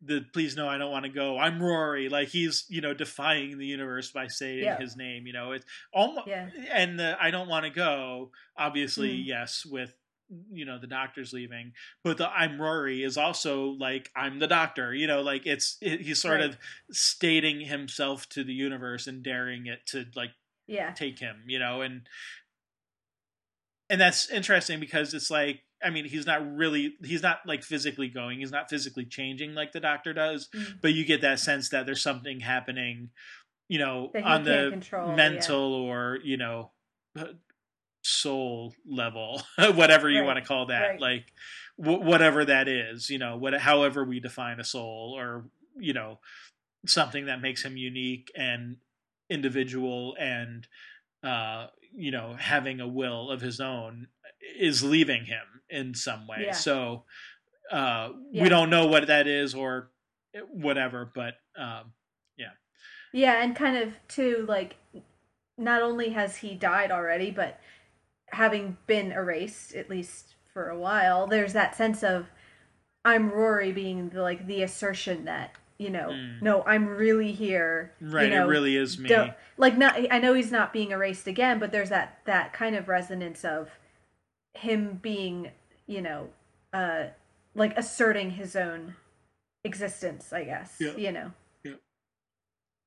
the please no, I don't want to go. I'm Rory. Like he's you know defying the universe by saying Yeah. his name. You know, it's almost Yeah. and the I don't want to go. Obviously, Mm. yes, with you know the doctor's leaving, but the I'm Rory is also like I'm the doctor. You know, like it's it, he's sort Right. of stating himself to the universe and daring it to like Yeah, take him, you know, and and that's interesting because it's like I mean he's not really he's not like physically going, he's not physically changing like the doctor does, Mm. but you get that sense that there's something happening, you know on the control, mental or you know soul level whatever you Right, want to call that right. like w- whatever that is you know what however we define a soul or you know something that makes him unique and individual and uh you know having a will of his own is leaving him in some way Yeah. so uh Yeah. we don't know what that is or whatever but um Yeah, Yeah, and kind of too like not only has he died already, but having been erased at least for a while, there's that sense of I'm Rory being the, like the assertion that you know, Mm. no, I'm really here. right you know, it really is me like not. I know he's not being erased again, but there's that that kind of resonance of him being, you know, uh, like asserting his own existence. I guess Yeah. you know.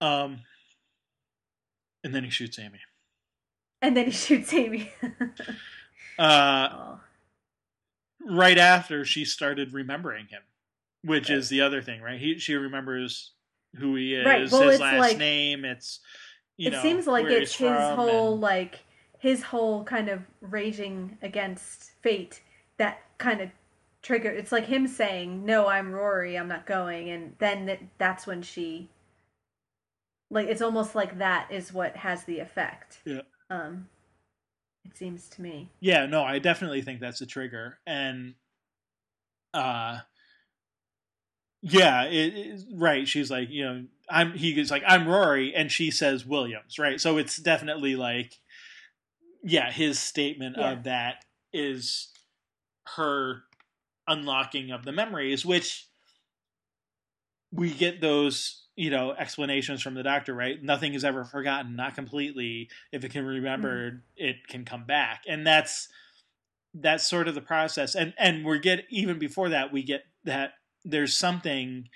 um and then he shoots amy And then he shoots Amy. uh oh. right after she started remembering him, which Right. is the other thing, right? He she remembers who he is, Right, well, his last like- name. It's you it know, seems like it's his whole and- like his whole kind of raging against fate that kind of trigger it's like him saying no i'm rory i'm not going and then that, that's when she like it's almost like that is what has the effect Yeah. um it seems to me yeah. No, I definitely think that's a trigger, and uh, yeah, it is right. She's like, you know, I'm. He is like, I'm Rory, and she says Williams, right? So it's definitely like, yeah, his statement Yeah. of that is her unlocking of the memories, which we get those you know explanations from the doctor right? Nothing is ever forgotten not completely. If it can be remembered it can come back. And that's that's sort of the process. And and we get even before that we get that there's something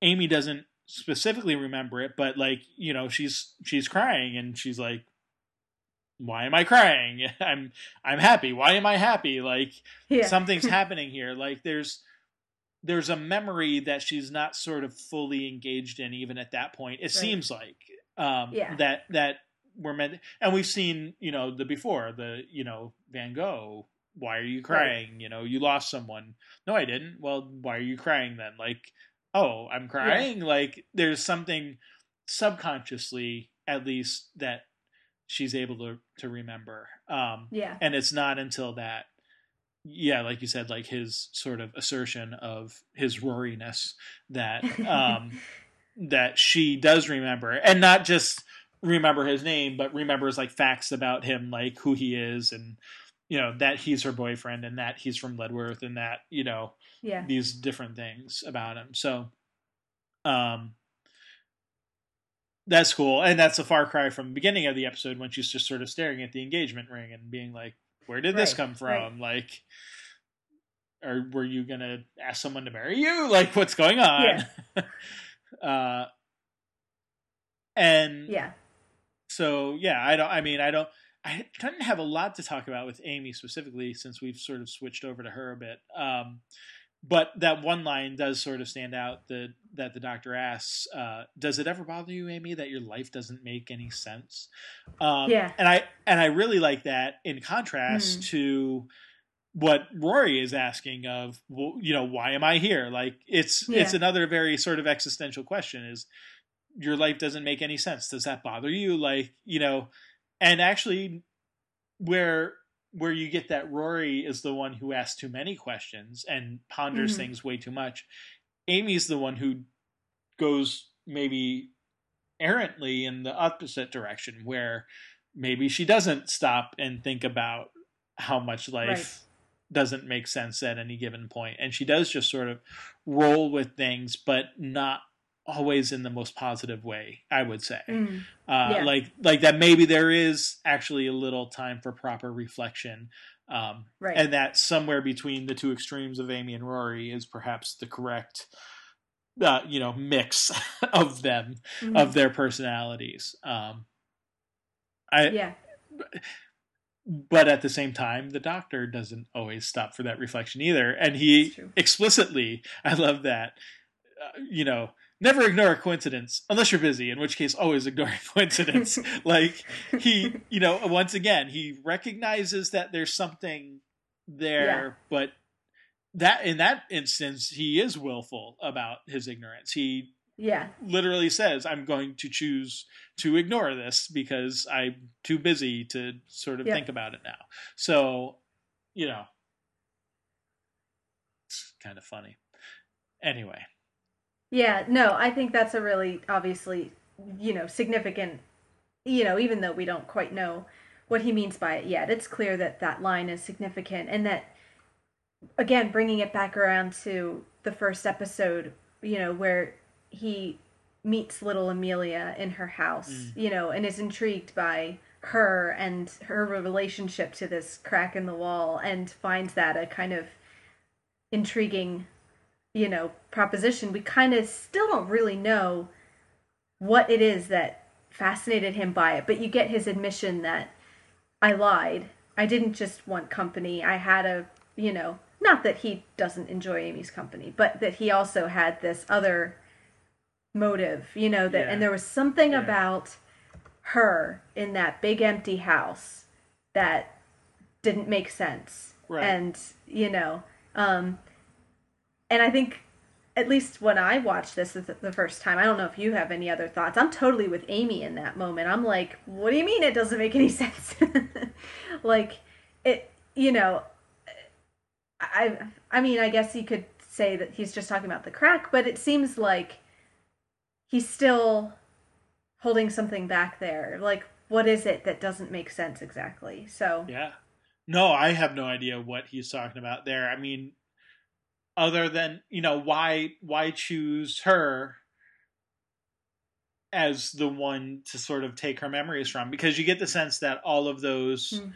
amy doesn't specifically remember it but like you know she's she's crying and she's like why am i crying? I'm i'm happy. Why am i happy? Like yeah. something's happening here. Like there's there's a memory that she's not sort of fully engaged in even at that point it seems like um Yeah. that that we're meant and we've seen you know the before the you know van gogh why are you crying? You know you lost someone. No i didn't. Well why are you crying then? Like oh i'm crying? Like there's something subconsciously at least that she's able to to remember. Um yeah. and it's not until that yeah like you said like his sort of assertion of his roariness that um that she does remember. And not just remember his name but remembers like facts about him like who he is and you know that he's her boyfriend and that he's from Leadworth and that you know yeah. these different things about him. So um that's cool. And that's a far cry from the beginning of the episode when she's just sort of staring at the engagement ring and being like where did this Right, come from? Right. like or were you gonna ask someone to marry you? Like what's going on? Uh and yeah. so yeah i don't i mean i don't i didn't have a lot to talk about with amy specifically since we've sort of switched over to her a bit. Um but that one line does sort of stand out the, that the doctor asks uh, does it ever bother you amy that your life doesn't make any sense? Um, Yeah. and i and i really like that in contrast Mm. to what rory is asking of well, you know why am i here? Like it's it's another very sort of existential question is your life doesn't make any sense. Does that bother you? Like you know and actually where where you get that rory is the one who asks too many questions and ponders Mhm. things way too much. Amy's the one who goes maybe errantly in the opposite direction where maybe she doesn't stop and think about how much life doesn't make sense at any given point. And she does just sort of roll with things but not always in the most positive way i would say Mm. uh, Yeah. like like that maybe there is actually a little time for proper reflection um, right and that somewhere between the two extremes of amy and rory is perhaps the correct uh, you know mix of them Mhm. of their personalities um, i yeah but at the same time the doctor doesn't always stop for that reflection either and he explicitly i love that uh, you know never ignore a coincidence unless you're busy, in which case always ignore a coincidence. like he, you know, once again, he recognizes that there's something there, yeah. but that in that instance he is willful about his ignorance. He yeah literally says i'm going to choose to ignore this because i'm too busy to sort of think about it now so you know it's kind of funny anyway yeah no i think that's a really obviously you know significant you know even though we don't quite know what he means by it yet it's clear that that line is significant and that again bringing it back around to the first episode you know where he meets little Amelia in her house, mm. you know, and is intrigued by her and her relationship to this crack in the wall and finds that a kind of intriguing, you know, proposition. We kind of still don't really know what it is that fascinated him by it, but you get his admission that I lied. I didn't just want company. I had a, you know, not that he doesn't enjoy Amy's company, but that he also had this other motive, you know, that yeah. and there was something yeah. about her in that big empty house that didn't make sense. Right. And, you know, um and I think at least when I watched this the first time, I don't know if you have any other thoughts. I'm totally with Amy in that moment. I'm like, what do you mean it doesn't make any sense? like it, you know, I I mean, I guess you could say that he's just talking about the crack, but it seems like he's still holding something back there. Like, what is it that doesn't make sense exactly? So yeah, no, I have no idea what he's talking about there. I mean, other than you know why why choose her as the one to sort of take her memories from because you get the sense that all of those mm.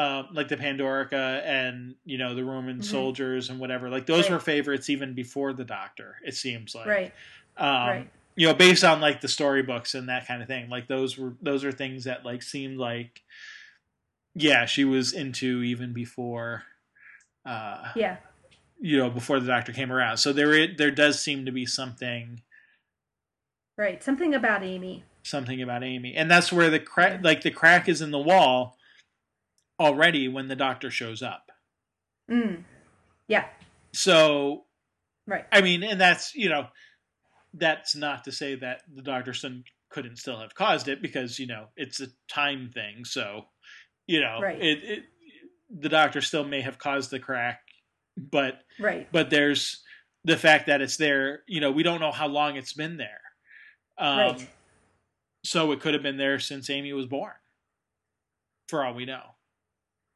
um, like the pandorica and you know the roman mm-hmm. soldiers and whatever like those right. were favorites even before the doctor it seems like right um, right you know, based on like the storybooks and that kind of thing. Like those were those are things that like seemed like yeah, she was into even before uh Yeah. You know, before the doctor came around. So there there does seem to be something Right, something about Amy. Something about Amy. And that's where the crack like the crack is in the wall already when the doctor shows up. Mm. Yeah. So Right. I mean, and that's, you know, that's not to say that the doctor couldn't still have caused it because you know it's a time thing. So you know, right. it, it the doctor still may have caused the crack, but right. But there's the fact that it's there. You know, we don't know how long it's been there. Um, right. So it could have been there since Amy was born, for all we know.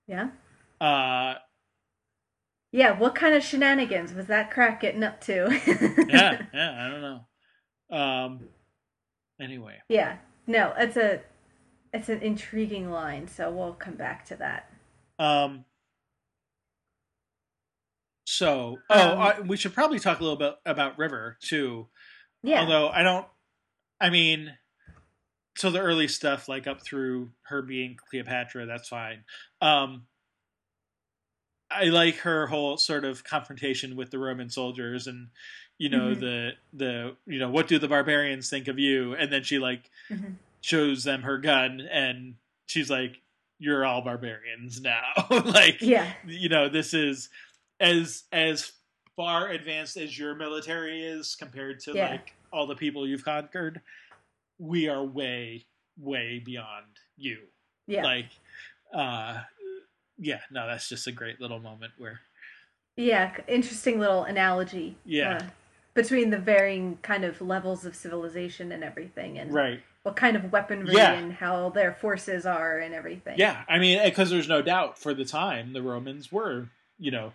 Yeah. Uh, yeah, what kind of shenanigans was that crack getting up to? yeah, yeah, I don't know. Um. Anyway. Yeah. No, it's a it's an intriguing line, so we'll come back to that. Um. So, oh, um, I, we should probably talk a little bit about River too. Yeah. Although I don't, I mean, so the early stuff, like up through her being Cleopatra, that's fine. Um, I like her whole sort of confrontation with the Roman soldiers and you know mm-hmm. the the you know what do the barbarians think of you and then she like mm-hmm. shows them her gun and she's like you're all barbarians now like yeah you know this is as as far advanced as your military is compared to yeah. like all the people you've conquered we are way way beyond you yeah like uh yeah, no, that's just a great little moment where. Yeah, interesting little analogy. Yeah. Uh, between the varying kind of levels of civilization and everything, and right. what kind of weaponry yeah. and how their forces are and everything. Yeah, I mean, because there's no doubt for the time the Romans were, you know,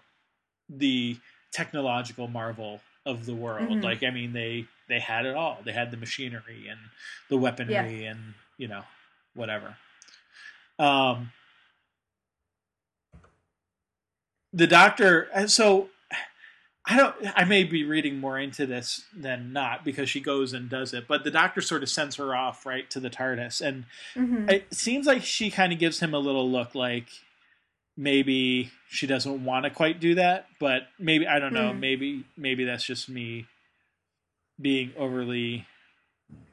the technological marvel of the world. Mm-hmm. Like, I mean, they they had it all. They had the machinery and the weaponry yeah. and you know whatever. Um, the doctor and so I don't I may be reading more into this than not because she goes and does it, but the doctor sort of sends her off right to the TARDIS and mm-hmm. it seems like she kind of gives him a little look like maybe she doesn't want to quite do that, but maybe I don't know, mm. maybe maybe that's just me being overly.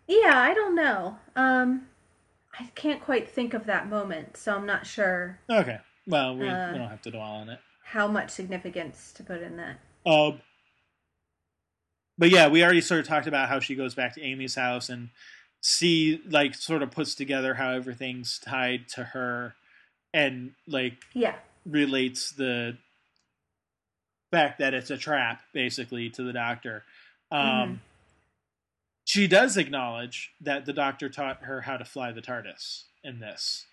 Yeah, I don't know. Um, I can't quite think of that moment, so I'm not sure. Okay, well, we, uh, we don't have to dwell on it. How much significance to put in that? Um, but yeah, we already sort of talked about how she goes back to Amy's house and see like sort of puts together how everything's tied to her and like yeah relates the fact that it's a trap basically to the doctor um mm-hmm. she does acknowledge that the doctor taught her how to fly the tardis in this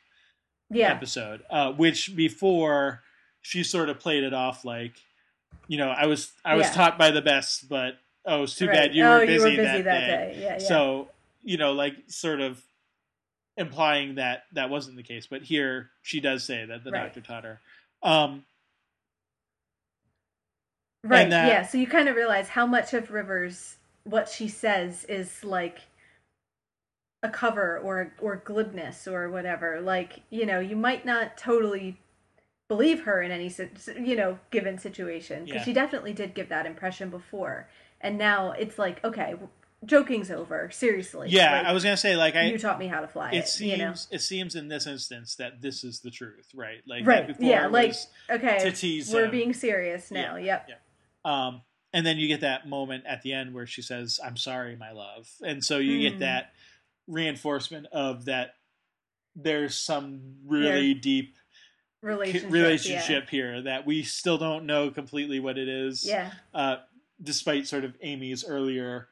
yeah. episode uh which before she sort of played it off like you know i was i was yeah. taught by the best but oh it's too right. bad you, oh, were, busy you were busy that, that day, day. Yeah, yeah. so you know, like sort of implying that that wasn't the case. But here she does say that the right. doctor taught her. Um, right. That, yeah. So you kind of realize how much of Rivers what she says is like a cover or or glibness or whatever. Like you know, you might not totally believe her in any you know given situation because yeah. she definitely did give that impression before and now it's like okay joking's over. Seriously. Yeah, like, I was gonna say like I you taught me how to fly. It, it seems you know? it seems in this instance that this is the truth, right? Like right, yeah, like okay, to tease we're him. being serious now. Yeah, yep. Yeah. Um, and then you get that moment at the end where she says, "I'm sorry, my love," and so you mm. get hmm. that reinforcement of that. There's some really deep relationship, relationship yeah. here that we still don't know completely what it is. Yeah. Uh, despite sort of Amy's earlier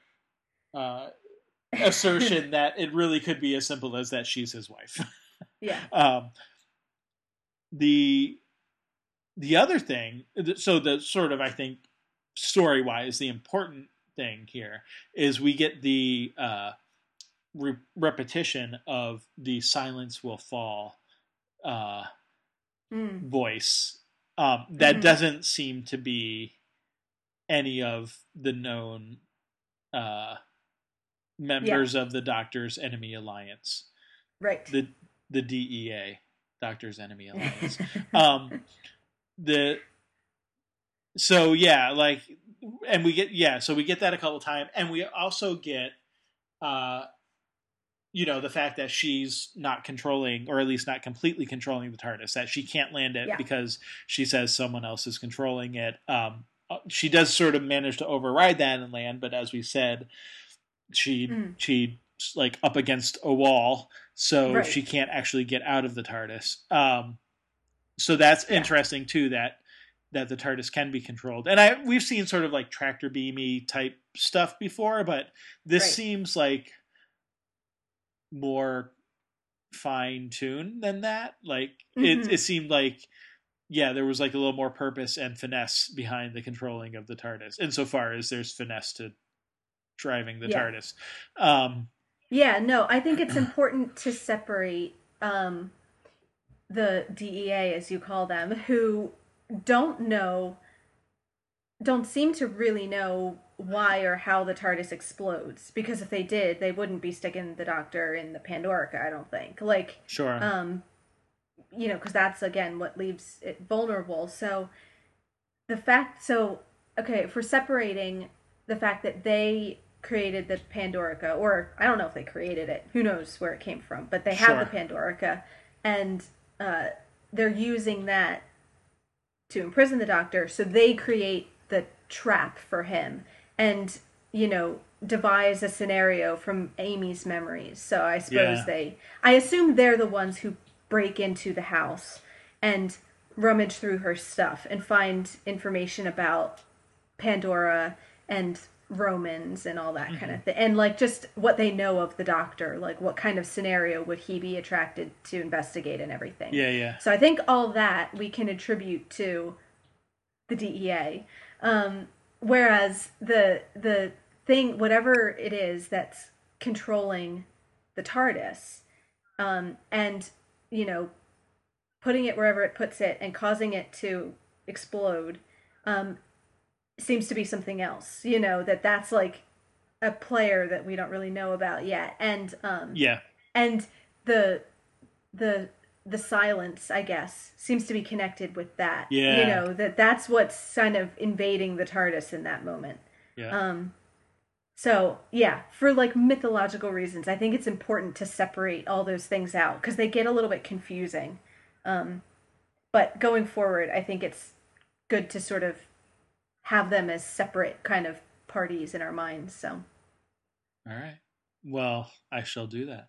uh, assertion that it really could be as simple as that she's his wife. yeah. Um, the the other thing, so the sort of I think story wise, the important thing here is we get the uh, re- repetition of the silence will fall uh, mm. voice. Um, that mm-hmm. doesn't seem to be any of the known uh, members yeah. of the Doctors Enemy Alliance. Right. The the DEA, Doctors Enemy Alliance. um the so yeah, like and we get yeah, so we get that a couple times and we also get uh you know the fact that she's not controlling or at least not completely controlling the TARDIS that she can't land it yeah. because she says someone else is controlling it um uh, she does sort of manage to override that and land but as we said she mm. she like up against a wall, so right. she can't actually get out of the TARDIS. Um, so that's yeah. interesting too. That that the TARDIS can be controlled, and I we've seen sort of like tractor beamy type stuff before, but this right. seems like more fine tuned than that. Like mm-hmm. it, it seemed like yeah, there was like a little more purpose and finesse behind the controlling of the TARDIS, insofar as there's finesse to driving the yeah. TARDIS. Um, yeah, no, I think it's important to separate um, the DEA, as you call them, who don't know, don't seem to really know why or how the TARDIS explodes. Because if they did, they wouldn't be sticking the Doctor in the Pandorica. I don't think. Like, sure, um, you know, because that's again what leaves it vulnerable. So the fact, so okay, for separating the fact that they created the Pandorica, or I don't know if they created it. Who knows where it came from? But they have sure. the Pandorica, and uh, they're using that to imprison the Doctor. So they create the trap for him, and you know devise a scenario from Amy's memories. So I suppose yeah. they, I assume they're the ones who break into the house and rummage through her stuff and find information about Pandora and Romans and all that mm-hmm. kind of thing. And like just what they know of the doctor, like what kind of scenario would he be attracted to investigate and everything. Yeah, yeah. So I think all that we can attribute to the DEA. Um, whereas the the thing whatever it is that's controlling the TARDIS um, and you know putting it wherever it puts it and causing it to explode um, seems to be something else you know that that's like a player that we don't really know about yet. And um yeah. and the the the silence i guess seems to be connected with that yeah. you know that that's what's kind of invading the tardis in that moment. Yeah. Um So, yeah, for like mythological reasons, I think it's important to separate all those things out because they get a little bit confusing. Um, but going forward, I think it's good to sort of have them as separate kind of parties in our minds. So, all right. Well, I shall do that.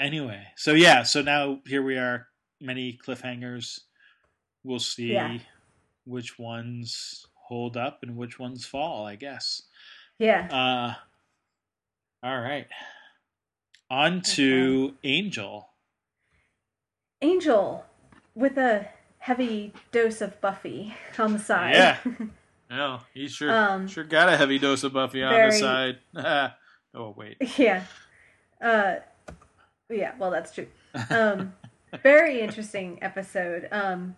Anyway, so yeah, so now here we are, many cliffhangers. We'll see yeah. which ones hold up and which ones fall, I guess. Yeah. Uh all right. On to okay. Angel. Angel with a heavy dose of Buffy on the side. Yeah. No, he sure um, sure got a heavy dose of Buffy on very, the side. oh wait. Yeah. Uh yeah, well that's true. Um very interesting episode. Um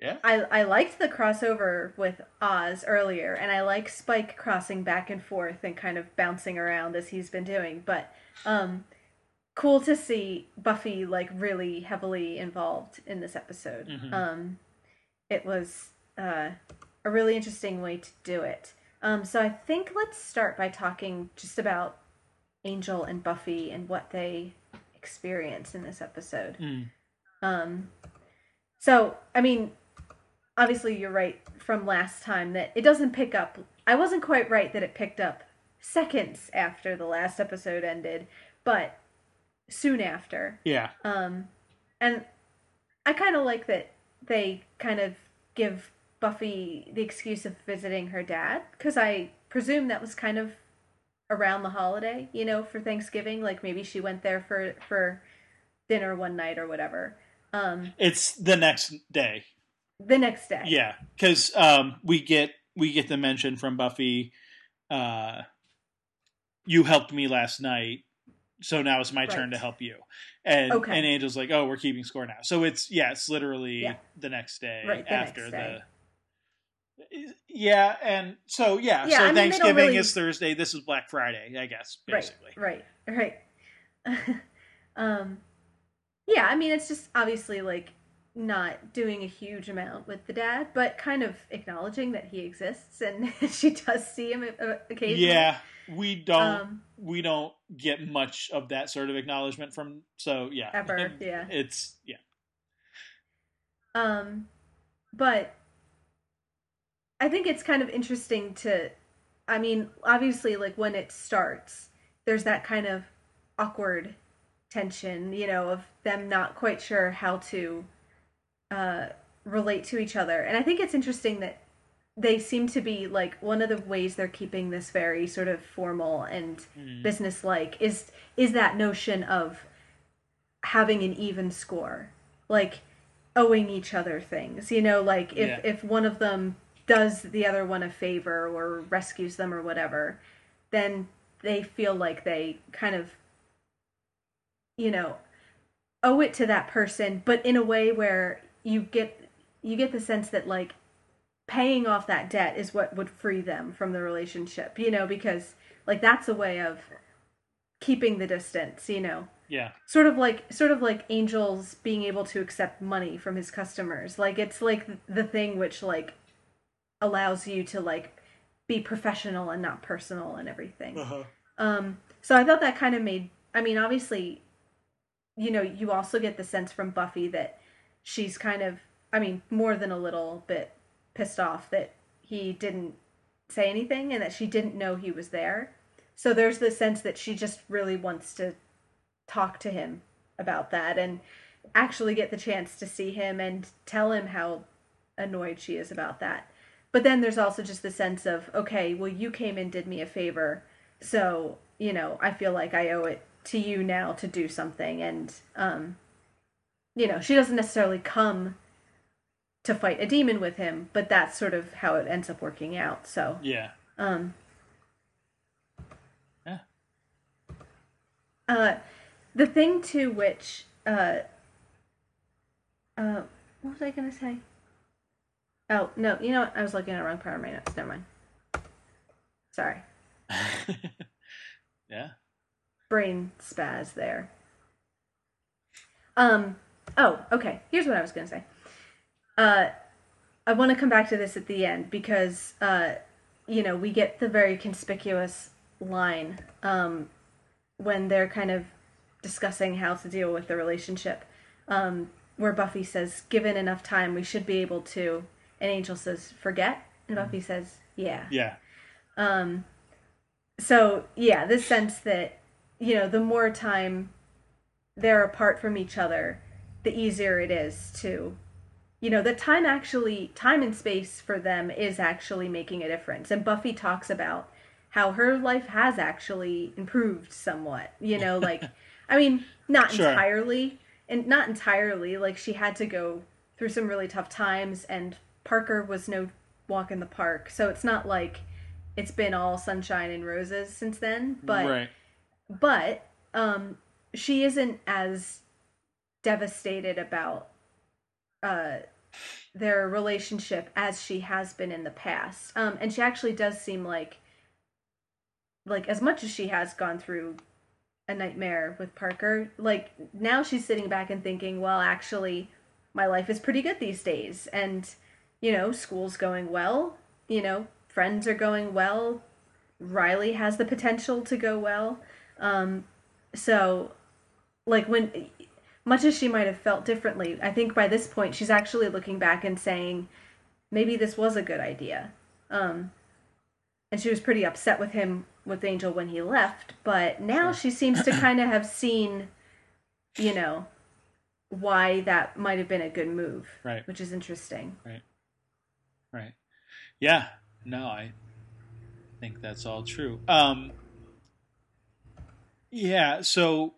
yeah. I I liked the crossover with Oz earlier, and I like Spike crossing back and forth and kind of bouncing around as he's been doing. But um, cool to see Buffy like really heavily involved in this episode. Mm-hmm. Um, it was uh, a really interesting way to do it. Um, so I think let's start by talking just about Angel and Buffy and what they experience in this episode. Mm. Um, so I mean, obviously you're right from last time that it doesn't pick up. I wasn't quite right that it picked up seconds after the last episode ended, but soon after. Yeah. Um and I kind of like that they kind of give Buffy the excuse of visiting her dad cuz I presume that was kind of around the holiday, you know, for Thanksgiving, like maybe she went there for for dinner one night or whatever. Um It's the next day the next day. Yeah, because um, we get we get the mention from Buffy. Uh, you helped me last night, so now it's my right. turn to help you. And okay. and Angel's like, oh, we're keeping score now. So it's yeah, it's literally yeah. the next day right, the after next day. the. Yeah, and so yeah, yeah so I mean, Thanksgiving really... is Thursday. This is Black Friday, I guess. Basically, right, right, right. um, yeah, I mean, it's just obviously like not doing a huge amount with the dad, but kind of acknowledging that he exists and she does see him occasionally. Yeah, we don't um, we don't get much of that sort of acknowledgement from so yeah. Ever, yeah. It's yeah. Um but I think it's kind of interesting to I mean, obviously like when it starts, there's that kind of awkward tension, you know, of them not quite sure how to uh, relate to each other. And I think it's interesting that they seem to be like one of the ways they're keeping this very sort of formal and mm. business-like is is that notion of having an even score, like owing each other things. You know, like if yeah. if one of them does the other one a favor or rescues them or whatever, then they feel like they kind of you know owe it to that person, but in a way where you get you get the sense that like paying off that debt is what would free them from the relationship, you know, because like that's a way of keeping the distance, you know. Yeah. Sort of like sort of like Angels being able to accept money from his customers. Like it's like the thing which like allows you to like be professional and not personal and everything. Uh-huh. Um so I thought that kind of made I mean obviously you know, you also get the sense from Buffy that she's kind of, I mean, more than a little bit pissed off that he didn't say anything and that she didn't know he was there. So there's the sense that she just really wants to talk to him about that and actually get the chance to see him and tell him how annoyed she is about that. But then there's also just the sense of, okay, well, you came and did me a favor. So, you know, I feel like I owe it to you now to do something. And, um, you know, she doesn't necessarily come to fight a demon with him, but that's sort of how it ends up working out. So yeah, um, yeah. Uh, the thing to which uh, uh, what was I gonna say? Oh no, you know what? I was looking at the wrong part of my notes. Never mind. Sorry. yeah. Brain spaz there. Um, Oh, okay. Here's what I was going to say. Uh, I want to come back to this at the end because uh, you know, we get the very conspicuous line um, when they're kind of discussing how to deal with the relationship, um, where Buffy says, "Given enough time, we should be able to," and Angel says, "Forget," and Buffy says, "Yeah." Yeah. Um, so yeah, this sense that you know, the more time they're apart from each other, the easier it is to you know the time actually time and space for them is actually making a difference and buffy talks about how her life has actually improved somewhat you know like i mean not Sure. entirely and not entirely like she had to go through some really tough times and parker was no walk in the park so it's not like it's been all sunshine and roses since then but right. but um she isn't as devastated about uh their relationship as she has been in the past. Um and she actually does seem like like as much as she has gone through a nightmare with Parker like now she's sitting back and thinking well actually my life is pretty good these days. And you know school's going well you know friends are going well Riley has the potential to go well. Um so like when much as she might have felt differently i think by this point she's actually looking back and saying maybe this was a good idea um and she was pretty upset with him with angel when he left but now she seems to kind of have seen you know why that might have been a good move Right. which is interesting Right. Right. Yeah. No, I think that's all true. Um Yeah, so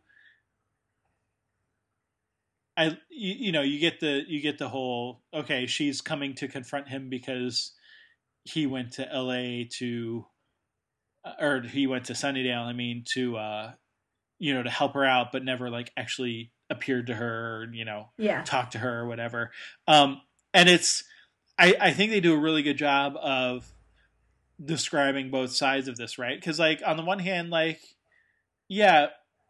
I you, you know, you get the you get the whole okay, she's coming to confront him because he went to LA to uh, or he went to Sunnydale, I mean, to uh you know, to help her out but never like actually appeared to her, or, you know, yeah talk to her or whatever. Um, and it's, I, I think they do a really good job of describing both sides of this, right? Because, like, on the one hand, like, yeah,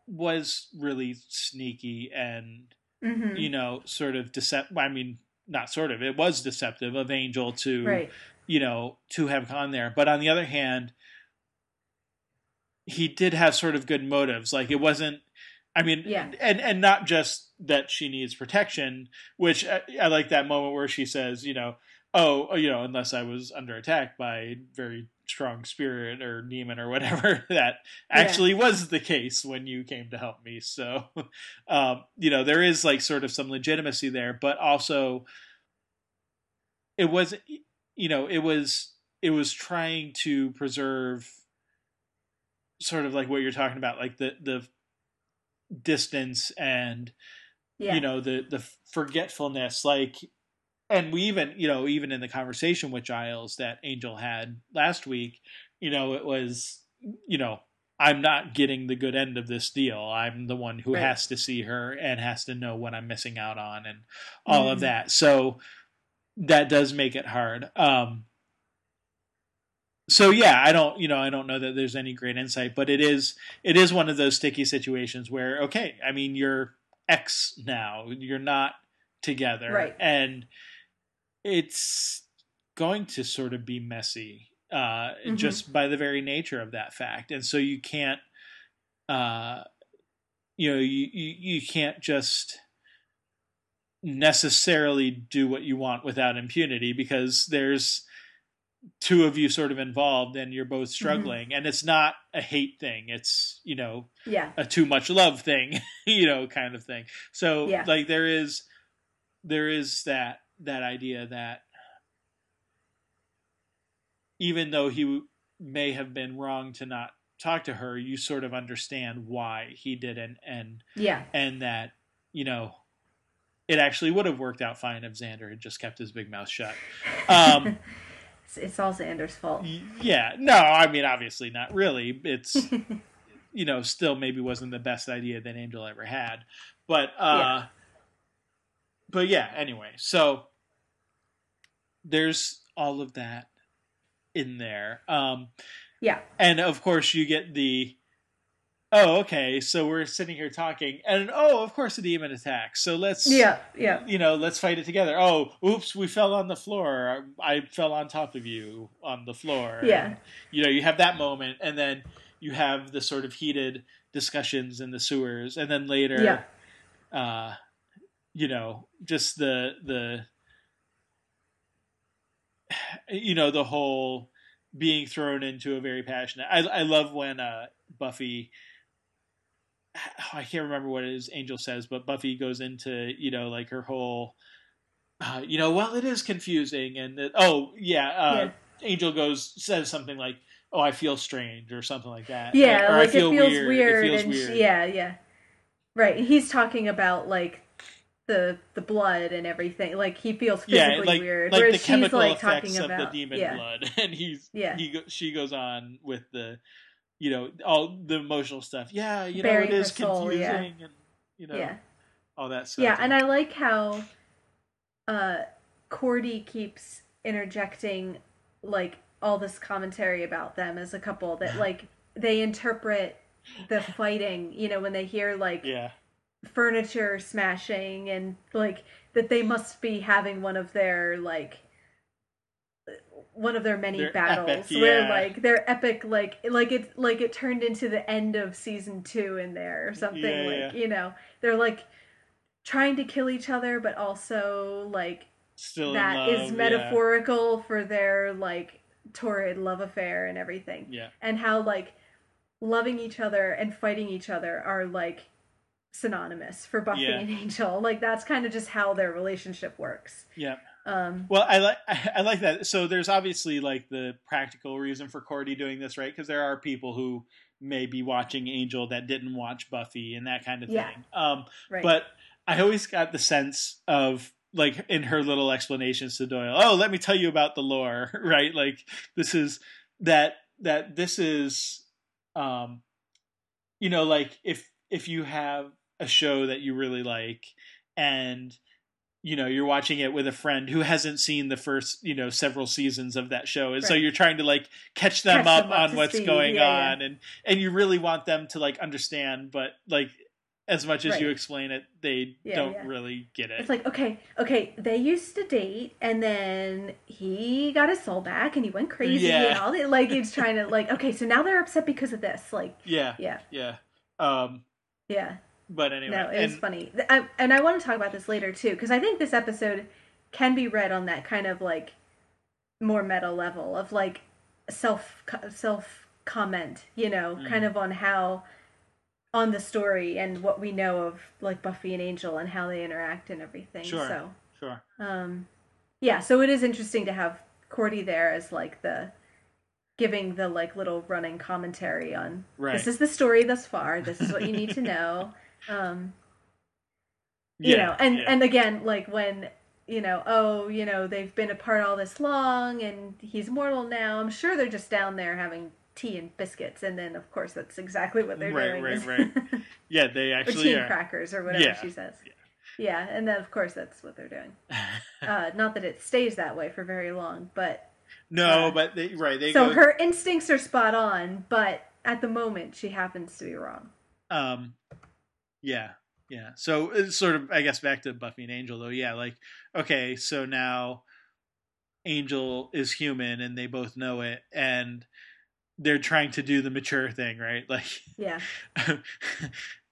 was really sneaky and, hmm you know, sort of decept. I mean, not sort of, it was deceptive of Angel to, right you know, to have gone there. But on the other hand, he did have sort of good motives. Like, it wasn't, I mean, Yeah. and and not just that she needs protection, which I, I like that moment where she says, you know, oh, you know, unless I was under attack by very strong spirit or demon or whatever, that actually was the case when you came to help me. So, um, you know, there is like sort of some legitimacy there, but also it was, you know, it was it was trying to preserve sort of like what you're talking about, like the the distance and yeah you know the the forgetfulness like and we even you know even in the conversation with giles that angel had last week you know it was you know i'm not getting the good end of this deal i'm the one who Right. has to see her and has to know what i'm missing out on and all of Mhm. that so that does make it hard um so yeah i don't you know i don't know that there's any great insight but it is it is one of those sticky situations where okay i mean you're ex now you're not together Right. and it's going to sort of be messy uh Mhm. just by the very nature of that fact. And so you can't uh you know you you, you can't just necessarily do what you want without impunity because there's two of you sort of involved and you're both struggling. And it's not a hate thing. It's you know yeah. a too much love thing you know kind of thing. So Yeah. like there is there is that that idea that even though he may have been wrong to not talk to her you sort of understand why he didn't and yeah and that you know it actually would have worked out fine if Xander had just kept his big mouth shut. Um, it's, it's all Xander's fault yeah, no, I mean obviously not really. It's you know still maybe wasn't the best idea that Angel ever had, but uh, Yeah. but yeah. Anyway, so there's all of that in there, um, yeah and of course you get the oh, okay, so we're sitting here talking, and oh, of course, a demon attacks. So let's, yeah, yeah, you know, let's fight it together. Oh, oops, we fell on the floor. I fell on top of you on the floor. Yeah, and, you know, you have that moment, and then you have the sort of heated discussions in the sewers, and then later, yeah. uh, you know, just the the, you know, the whole being thrown into a very passionate. I I love when uh, Buffy I can't remember what it is Angel says, but Buffy goes into you know like her whole, uh, you know, well, it is confusing, and it, oh yeah, uh, yeah, Angel goes says something like, "Oh, I feel strange" or something like that. Yeah, or, like feel it feels weird. weird, it feels and weird. She, yeah, yeah, right. He's talking about like the the blood and everything. Like he feels physically yeah, like, weird. Like whereas the chemical she's, like, effects talking of about, the demon yeah. blood, and he's yeah. he she goes on with the you know all the emotional stuff. Yeah, you Bury know it is soul, confusing yeah. and you know yeah. all that stuff. Yeah, and I like how uh Cordy keeps interjecting like all this commentary about them as a couple that like they interpret the fighting, you know, when they hear like yeah. Furniture smashing and like that they must be having one of their like one of their many They're battles epic, where like they're epic like like it like it turned into the end of season two in there or something Yeah, like yeah. you know they're like trying to kill each other but also like Still that in is love, yeah. metaphorical for their like torrid love affair and everything Yeah. and how like loving each other and fighting each other are like synonymous for Buffy Yeah. and Angel like that's kind of just how their relationship works Yeah. um Well, I like I like that. So there's obviously like the practical reason for Cordy doing this, right? Because there are people who may be watching Angel that didn't watch Buffy and that kind of Yeah. thing. Um, right but I always got the sense of like in her little explanations to Doyle, oh, let me tell you about the lore, right? Like this is that that this is um you know like if if you have a show that you really like and you know you're watching it with a friend who hasn't seen the first you know several seasons of that show and so you're trying to like catch them Catch up them up on what's speed. going Yeah, yeah. on and and you really want them to like understand but like as much as you explain it they Yeah, don't yeah. really get it It's like, okay, okay, they used to date and then he got his soul back and he went crazy Yeah. and all that. Like, it's trying to, like, okay, so now they're upset because of this. Like, yeah yeah, yeah um yeah. But anyway no, it was and- funny. I, and I want to talk about this later, too, because I think this episode can be read on that kind of, like, more meta level of, like, self self comment, you know, Mm. kind of on how on the story and what we know of like Buffy and Angel and how they interact and everything. Sure. So sure um yeah so it is interesting to have cordy there as like the giving the like little running commentary on right this is the story thus far this is what you need to know um you yeah know and yeah. and again like when you know oh you know they've been apart all this long and he's mortal now i'm sure they're just down there having tea and biscuits and then of course that's exactly what they're Right, doing right, is- right. yeah they or actually tea and are crackers or whatever Yeah, she says yeah. yeah and then of course that's what they're doing uh, not that it stays that way for very long, but no uh, but they right they so go her instincts are spot on, but at the moment she happens to be wrong. Um, yeah, yeah. So it's sort of, I guess, back to Buffy and Angel, though. Yeah, like, okay, so now Angel is human, and they both know it, and they're trying to do the mature thing, right? Like, Yeah,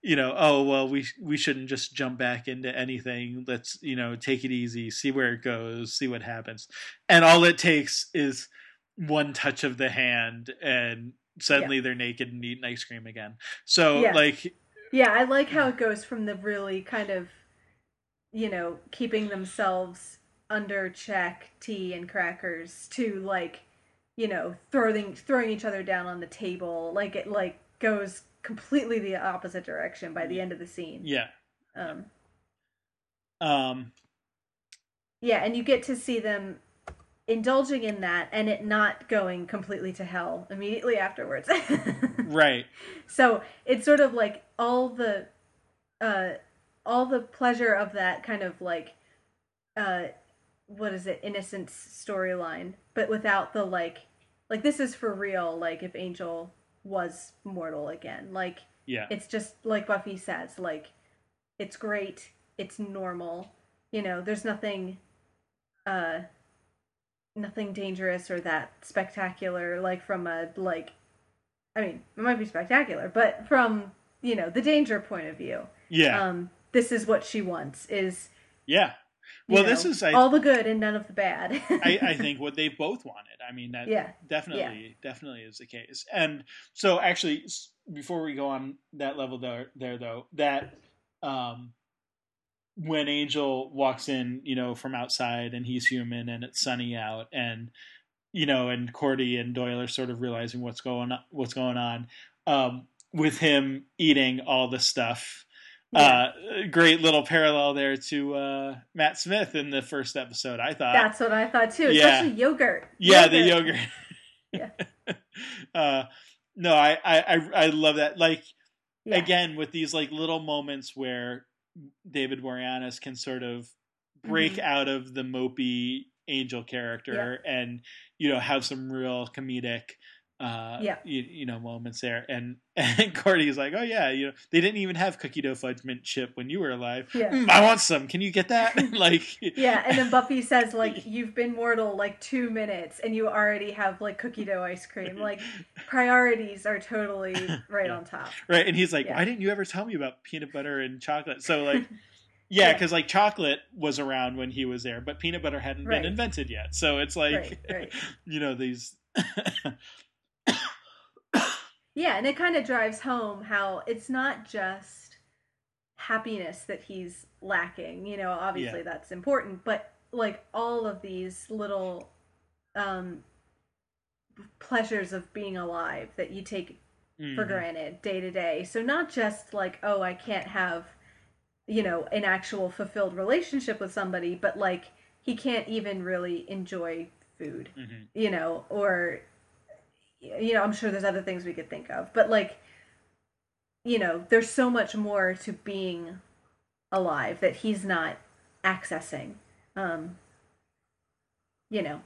you know, oh well, we we shouldn't just jump back into anything. Let's you know take it easy, see where it goes, see what happens, and all it takes is one touch of the hand, and suddenly they're naked and eating ice cream again. So Yeah. like yeah. I like how it goes from the really kind of, you know, keeping themselves under check, tea and crackers, to like, you know, throwing throwing each other down on the table. Like it like goes completely the opposite direction by the end of the scene. yeah. Um, Um, Yeah, and you get to see them indulging in that and it not going completely to hell immediately afterwards. right. so it's sort of like all the uh all the pleasure of that kind of like uh what is it, innocence storyline, but without the like like this is for real, like if Angel was mortal again. Like Yeah. It's just like Buffy says, like it's great, it's normal. You know, there's nothing uh nothing dangerous or that spectacular like from a like I mean, it might be spectacular, but from, you know, the danger point of view. Yeah. Um this is what she wants is yeah. Well, know, this is I, all the good and none of the bad. I, I think what they both wanted. I mean, that Yeah. definitely definitely is the case. And so, actually, before we go on that level there, there though, that um, when Angel walks in, you know, from outside and he's human and it's sunny out and you know, and Cordy and Doyle are sort of realizing what's going on, what's going on um, with him eating all the stuff. Yeah. Uh, great little parallel there to uh, Matt Smith in the first episode. I thought That's what I thought too. Yeah. Especially yogurt. yeah, the yogurt. Yeah. uh, no, I, I, I, I love that. Like Yeah. again, with these like little moments where David Boreanaz can sort of break Mhm. out of the mopey angel character and you know have some real comedic. Uh, Yeah. you, you know moments there, and and Cordy's like, oh yeah, you know they didn't even have cookie dough fudge mint chip when you were alive. Yeah. "Mm, I want some. Can you get that? like, Yeah, and then Buffy says like you've been mortal like two minutes and you already have like cookie dough ice cream. Like priorities are totally right Yeah. on top. right and he's like Yeah. why didn't you ever tell me about peanut butter and chocolate so like yeah Yeah. because like chocolate was around when he was there but peanut butter hadn't Right. been invented yet so it's like right, right. you know these Yeah, and it kind of drives home how it's not just happiness that he's lacking. You know, obviously Yeah. that's important, but like all of these little um pleasures of being alive that you take for Mhm. granted day to day. So not just like, oh, I can't have, you know, an actual fulfilled relationship with somebody, but like he can't even really enjoy food, Mhm. you know, or you know, I'm sure there's other things we could think of, but like you know, there's so much more to being alive that he's not accessing. Um you know.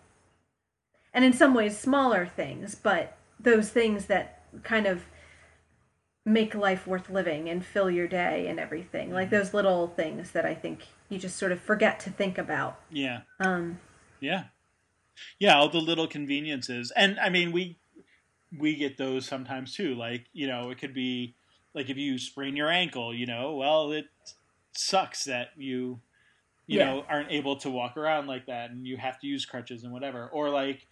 And in some ways smaller things, but those things that kind of make life worth living and fill your day and everything. Like Mm-hmm. those little things that I think you just sort of forget to think about. yeah Um yeah yeah all the little conveniences and i mean we we get those sometimes too like you know it could be like if you sprain your ankle you know well it sucks that you you Yeah. know aren't able to walk around like that and you have to use crutches and whatever or like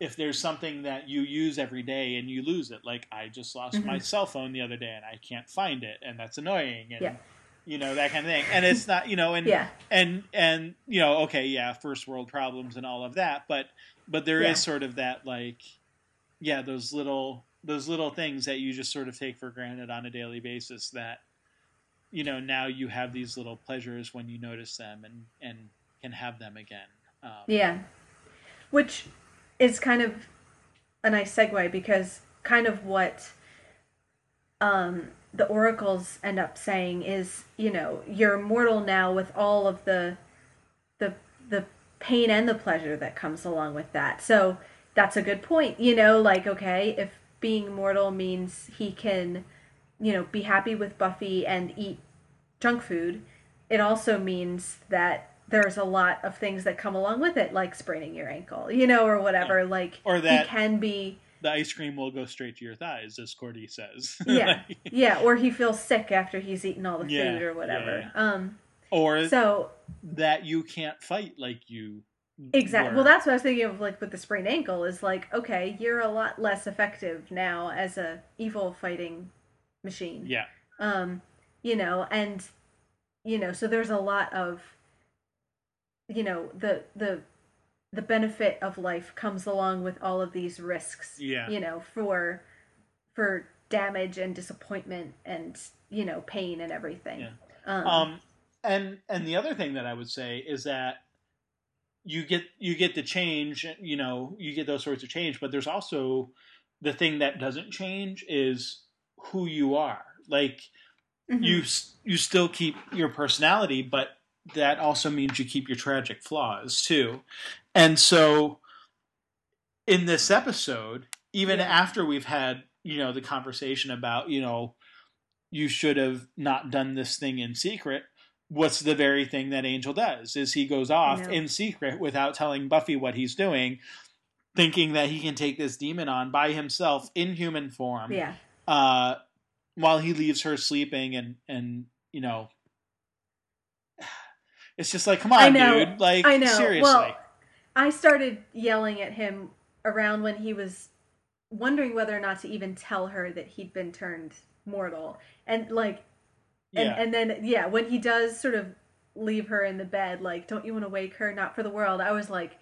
if there's something that you use every day and you lose it like i just lost my Mhm. cell phone the other day and i can't find it and that's annoying and Yeah. you know that kind of thing and it's not you know and yeah. and and you know okay yeah first world problems and all of that but but there is Yeah. sort of that like yeah those little those little things that you just sort of take for granted on a daily basis that you know now you have these little pleasures when you notice them and and can have them again um, Yeah. Which is kind of a nice segue because kind of what um the oracles end up saying is, you know, you're mortal now with all of the the the pain and the pleasure that comes along with that. So that's a good point. You know, like okay, if being mortal means he can, you know, be happy with Buffy and eat junk food, it also means that there's a lot of things that come along with it, like spraining your ankle, you know, or whatever. Like Or that- he can be, the ice cream will go straight to your thighs as cordy says yeah, Like, yeah, or he feels sick after he's eaten all the Yeah, food or whatever. yeah, Um, or so that you can't fight like you exactly. Well, that's what I was thinking of, like with the sprained ankle. Is like, okay, you're a lot less effective now as a evil fighting machine. yeah um you know and you know so there's a lot of you know the the the benefit of life comes along with all of these risks Yeah. you know for for damage and disappointment and you know pain and everything Yeah. um, Um, and and the other thing that I would say is that you get you get the change, you know, you get those sorts of change, but there's also the thing that doesn't change is who you are. Like mhm. you you still keep your personality, but that also means you keep your tragic flaws too. And so in this episode, even Yeah. after we've had, you know, the conversation about, you know, you should have not done this thing in secret what's the very thing that angel does is he goes off in secret without telling buffy what he's doing thinking that he can take this demon on by himself in human form yeah. uh while he leaves her sleeping and and you know it's just like come on dude. Like I know. seriously. Well, i started yelling at him around when he was wondering whether or not to even tell her that he'd been turned mortal. And like and, yeah. and then yeah when he does sort of leave her in the bed like don't you want to wake her not for the world i was like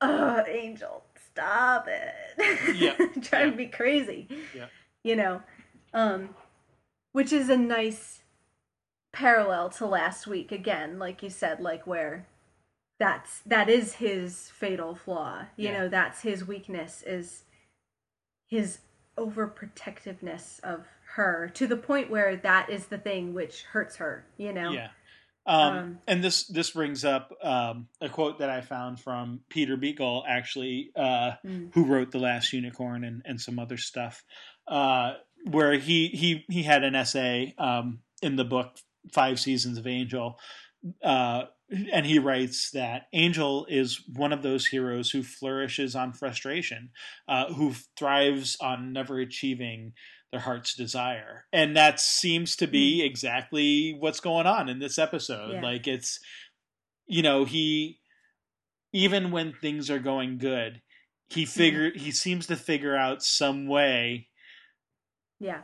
oh angel stop it yeah trying yeah. to be crazy yeah you know um which is a nice parallel to last week again like you said like where that's that is his fatal flaw you yeah. know that's his weakness is his overprotectiveness of her to the point where that is the thing which hurts her you know yeah um, um, and this this brings up um, a quote that I found from Peter Beagle, actually, uh, mm. who wrote the Last Unicorn and, and some other stuff, uh, where he he he had an essay um, in the book Five Seasons of Angel, uh, and he writes that Angel is one of those heroes who flourishes on frustration, uh, who thrives on never achieving their heart's desire. And that seems to be mm. exactly what's going on in this episode. Yeah. Like it's you know, he even when things are going good, he figure mm. he seems to figure out some way Yeah.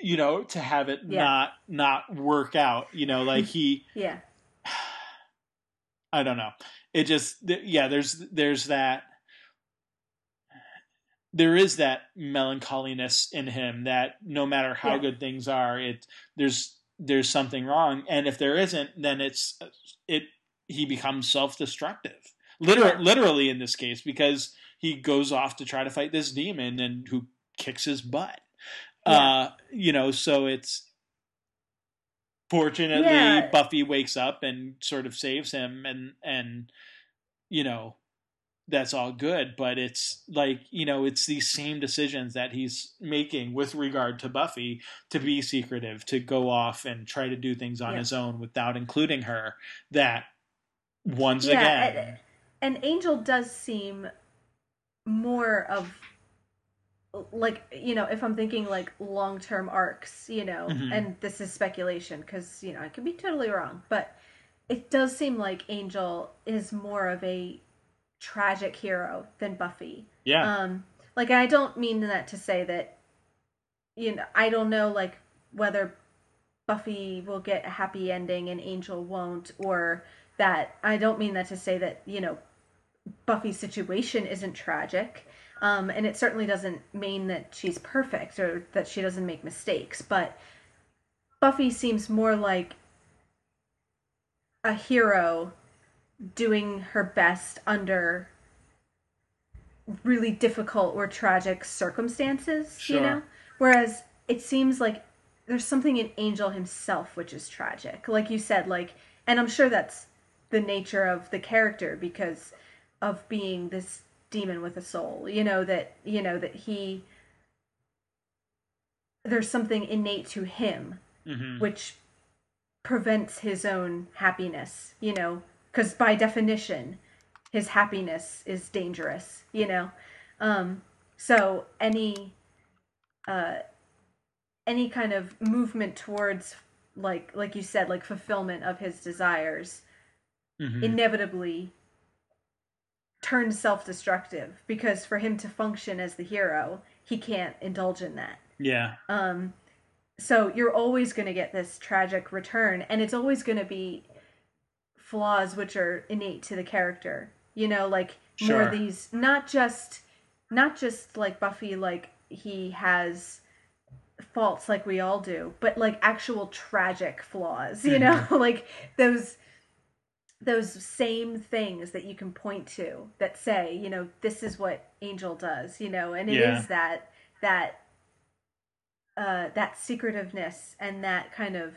You know, to have it yeah. not not work out, you know, like he Yeah. I don't know. It just yeah, there's there's that there is that melancholiness in him that no matter how yeah. good things are, it there's there's something wrong, and if there isn't, then it's it he becomes self destructive. Literally, yeah. literally in this case, because he goes off to try to fight this demon and who kicks his butt. Yeah. Uh, you know, so it's fortunately. Buffy wakes up and sort of saves him and and you know that's all good, but it's like, you know, it's these same decisions that he's making with regard to Buffy to be secretive, to go off and try to do things on yeah. his own without including her that once yeah, again and, and Angel does seem more of like you know if i'm thinking like long-term arcs you know mm-hmm. and this is speculation because you know i could be totally wrong but it does seem like angel is more of a tragic hero than Buffy. Yeah. Um, like I don't mean that to say that, you know, I don't know like whether Buffy will get a happy ending and Angel won't, or that I don't mean that to say that you know Buffy's situation isn't tragic. Um, and it certainly doesn't mean that she's perfect or that she doesn't make mistakes, but Buffy seems more like a hero doing her best under really difficult or tragic circumstances, sure. you know? Whereas it seems like there's something in Angel himself which is tragic. Like you said, like and I'm sure that's the nature of the character because of being this demon with a soul. You know that you know that he there's something innate to him mm-hmm. which prevents his own happiness, you know, because by definition his happiness is dangerous you know? Um so any uh any kind of movement towards like like you said like fulfillment of his desires mm-hmm. inevitably turns self-destructive because for him to function as the hero he can't indulge in that. Yeah. Um so you're always going to get this tragic return and it's always going to be flaws which are innate to the character. You know, like sure. more these not just not just like Buffy like he has faults like we all do, but like actual tragic flaws, you mm-hmm. know? like those those same things that you can point to that say, you know, this is what Angel does, you know, and it yeah. is that that uh that secretiveness and that kind of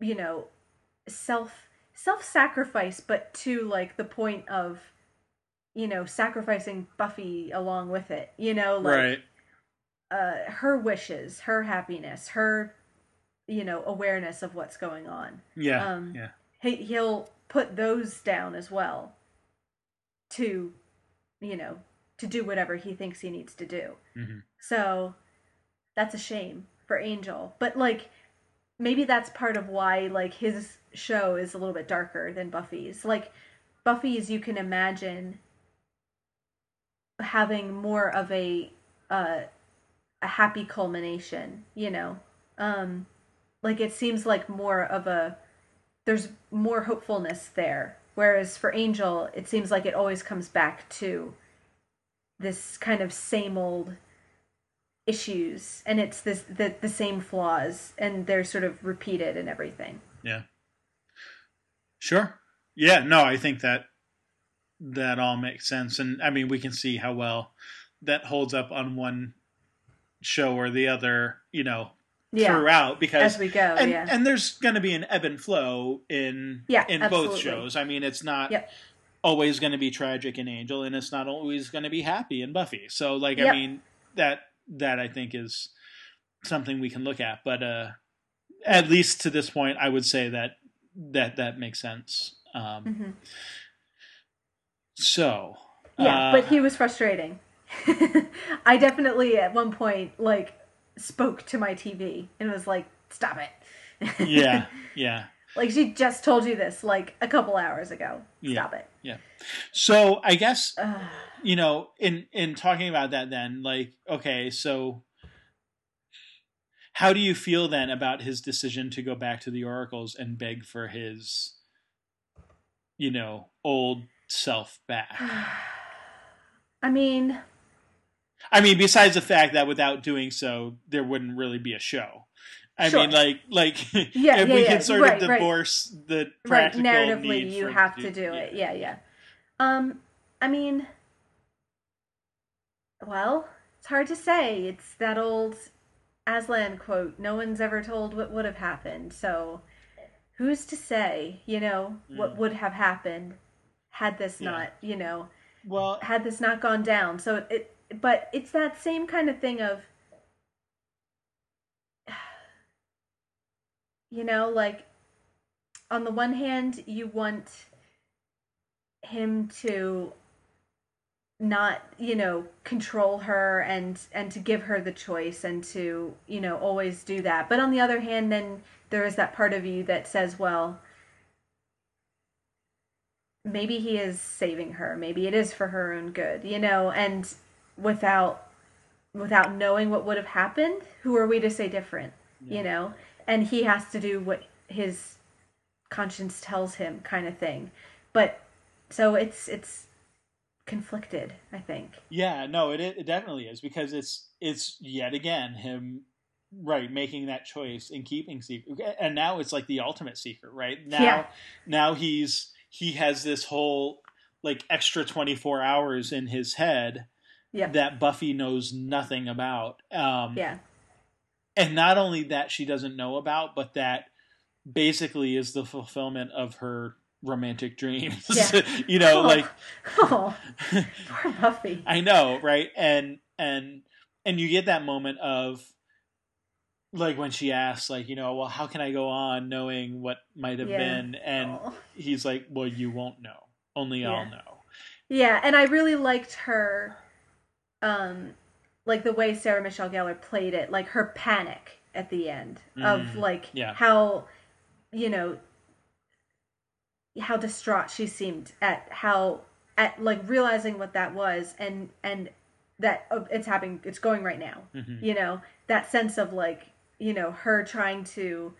you know self self sacrifice, but to like the point of you know sacrificing Buffy along with it. You know, like right. uh, her wishes, her happiness, her you know awareness of what's going on. Yeah, um, yeah. He he'll put those down as well to you know to do whatever he thinks he needs to do. Mm-hmm. So that's a shame for Angel, but like maybe that's part of why like his show is a little bit darker than Buffy's. Like Buffy's, you can imagine having more of a uh, a happy culmination. You know, um, like it seems like more of a there's more hopefulness there. Whereas for Angel, it seems like it always comes back to this kind of same old issues and it's this the, the same flaws and they're sort of repeated and everything yeah sure yeah no i think that that all makes sense and i mean we can see how well that holds up on one show or the other you know yeah. throughout because as we go and, yeah and there's going to be an ebb and flow in yeah, in absolutely. both shows i mean it's not yep. always going to be tragic in angel and it's not always going to be happy in buffy so like yep. i mean that that I think is something we can look at. But uh, at least to this point, I would say that that that makes sense. Um, mm-hmm. So yeah, uh, but he was frustrating. I definitely at one point like spoke to my TV and was like, "Stop it." yeah, yeah. Like she just told you this like a couple hours ago. Stop yeah, it. Yeah. So I guess you know, in in talking about that, then like, okay, so how do you feel then about his decision to go back to the oracles and beg for his, you know, old self back? I mean, I mean, besides the fact that without doing so, there wouldn't really be a show. I sure. mean, like, like yeah, if yeah, we yeah. can sort right, of divorce right. the practical right. narratively, you have to do it. Yeah, yeah. Um, I mean, well, it's hard to say. It's that old Aslan quote: "No one's ever told what would have happened." So, who's to say? You know mm. what would have happened had this not, you know, well, had this not gone down. So it, but it's that same kind of thing of you know, like on the one hand, you want him to not you know control her and and to give her the choice and to you know always do that. But on the other hand then there is that part of you that says well maybe he is saving her. Maybe it is for her own good you know? And without without knowing what would have happened who are we to say different yeah. you know and he has to do what his conscience tells him kind of thing but so it's it's conflicted i think yeah no it it definitely is because it's it's yet again him right making that choice and keeping secret and now it's like the ultimate secret right now yeah. now he's he has this whole like extra 24 hours in his head yeah. that buffy knows nothing about um yeah and not only that she doesn't know about, but that basically is the fulfillment of her romantic dreams. Yeah. you know, oh. like oh, poor Buffy. I know, right? And and and you get that moment of like when she asks like you know well how can i go on knowing what might have yeah. been and oh. he's like well you won't know only yeah. i'll know yeah and i really liked her um like the way Sarah Michelle Gellar played it, like her panic at the end mm, of like yeah. how you know how distraught she seemed at how at like realizing what that was and and that oh, it's happening it's going right now mm-hmm. you know that sense of like you know her trying to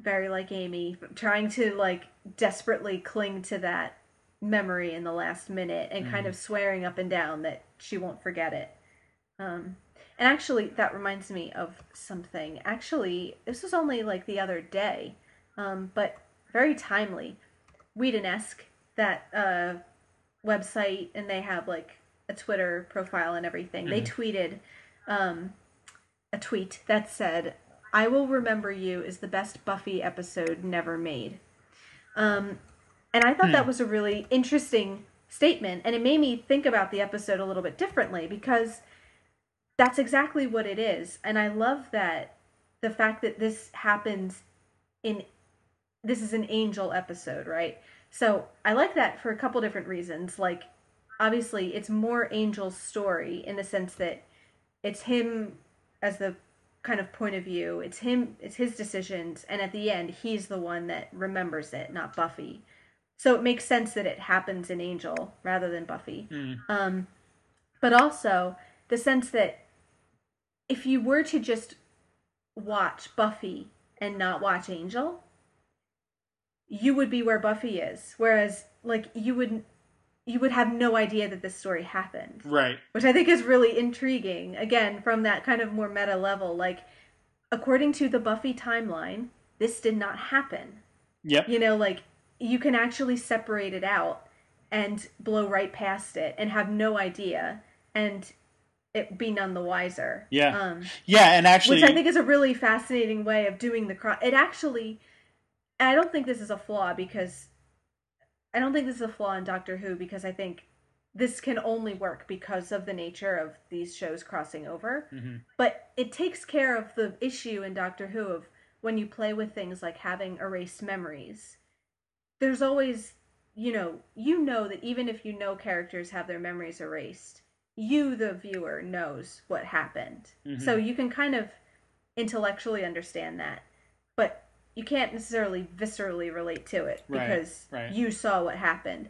very like amy trying to like desperately cling to that memory in the last minute and mm-hmm. kind of swearing up and down that she won't forget it um, and actually, that reminds me of something. Actually, this was only like the other day, um, but very timely. Whedon-esque, that uh, website, and they have like a Twitter profile and everything. Mm-hmm. They tweeted um, a tweet that said, I will remember you is the best Buffy episode never made. Um, and I thought hmm. that was a really interesting statement, and it made me think about the episode a little bit differently because that's exactly what it is. And I love that the fact that this happens in this is an angel episode, right? So I like that for a couple different reasons. Like, obviously, it's more Angel's story in the sense that it's him as the kind of point of view. It's him, it's his decisions, and at the end, he's the one that remembers it, not Buffy. So it makes sense that it happens in Angel rather than Buffy. Mm. Um, but also the sense that if you were to just watch Buffy and not watch Angel, you would be where Buffy is. Whereas, like, you would you would have no idea that this story happened. Right. Which I think is really intriguing. Again, from that kind of more meta level, like according to the Buffy timeline, this did not happen. Yep. You know, like you can actually separate it out and blow right past it and have no idea and it be none the wiser. Yeah. Um, yeah, and actually which I think is a really fascinating way of doing the cross. It actually, I don't think this is a flaw because I don't think this is a flaw in Doctor Who because I think this can only work because of the nature of these shows crossing over. Mhm. But it takes care of the issue in Doctor Who of when you play with things like having erased memories. There's always, you know, you know that even if you know characters have their memories erased, you, the viewer, knows what happened. Mhm. So you can kind of intellectually understand that. But you can't necessarily viscerally relate to it Right, because right. you saw what happened.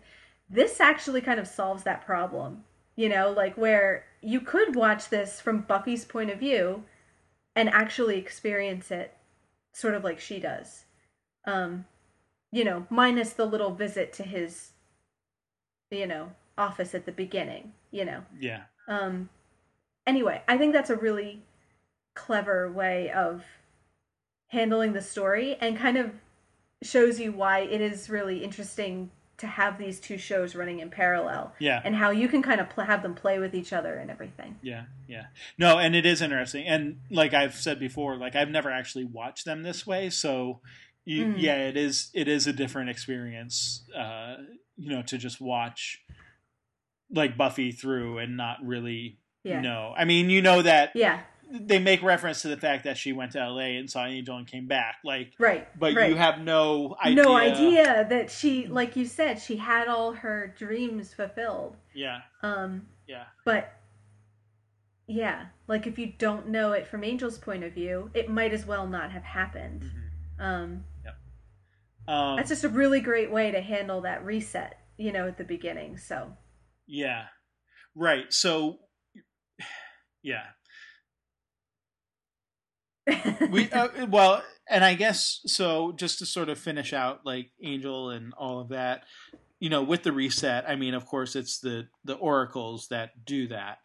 This actually kind of solves that problem. You know, like where you could watch this from Buffy's point of view and actually experience it sort of like she does. Um, you know, minus the little visit to his you know, office at the beginning, you know. yeah. Um, anyway, I think that's a really clever way of handling the story and kind of shows you why it is really interesting to have these two shows running in parallel Yeah. and how you can kind of pl- have them play with each other and everything. Yeah, yeah. No, and it is interesting. And like I've said before, like I've never actually watched them this way, so you, Mhm. yeah, it is it is a different experience uh, you know, to just watch like Buffy through and not really Yeah. know. I mean, you know that Yeah, they make reference to the fact that she went to LA and saw Angel and came back. Like right. but right. you have no idea. no idea that she like you said she had all her dreams fulfilled. Yeah. Um Yeah. But yeah, like if you don't know it from Angel's point of view, it might as well not have happened. Mhm. Um, Um, that's just a really great way to handle that reset, you know, at the beginning. So Yeah. Right. So yeah. We uh, well, and I guess so just to sort of finish out like Angel and all of that, you know, with the reset, I mean, of course it's the the oracles that do that.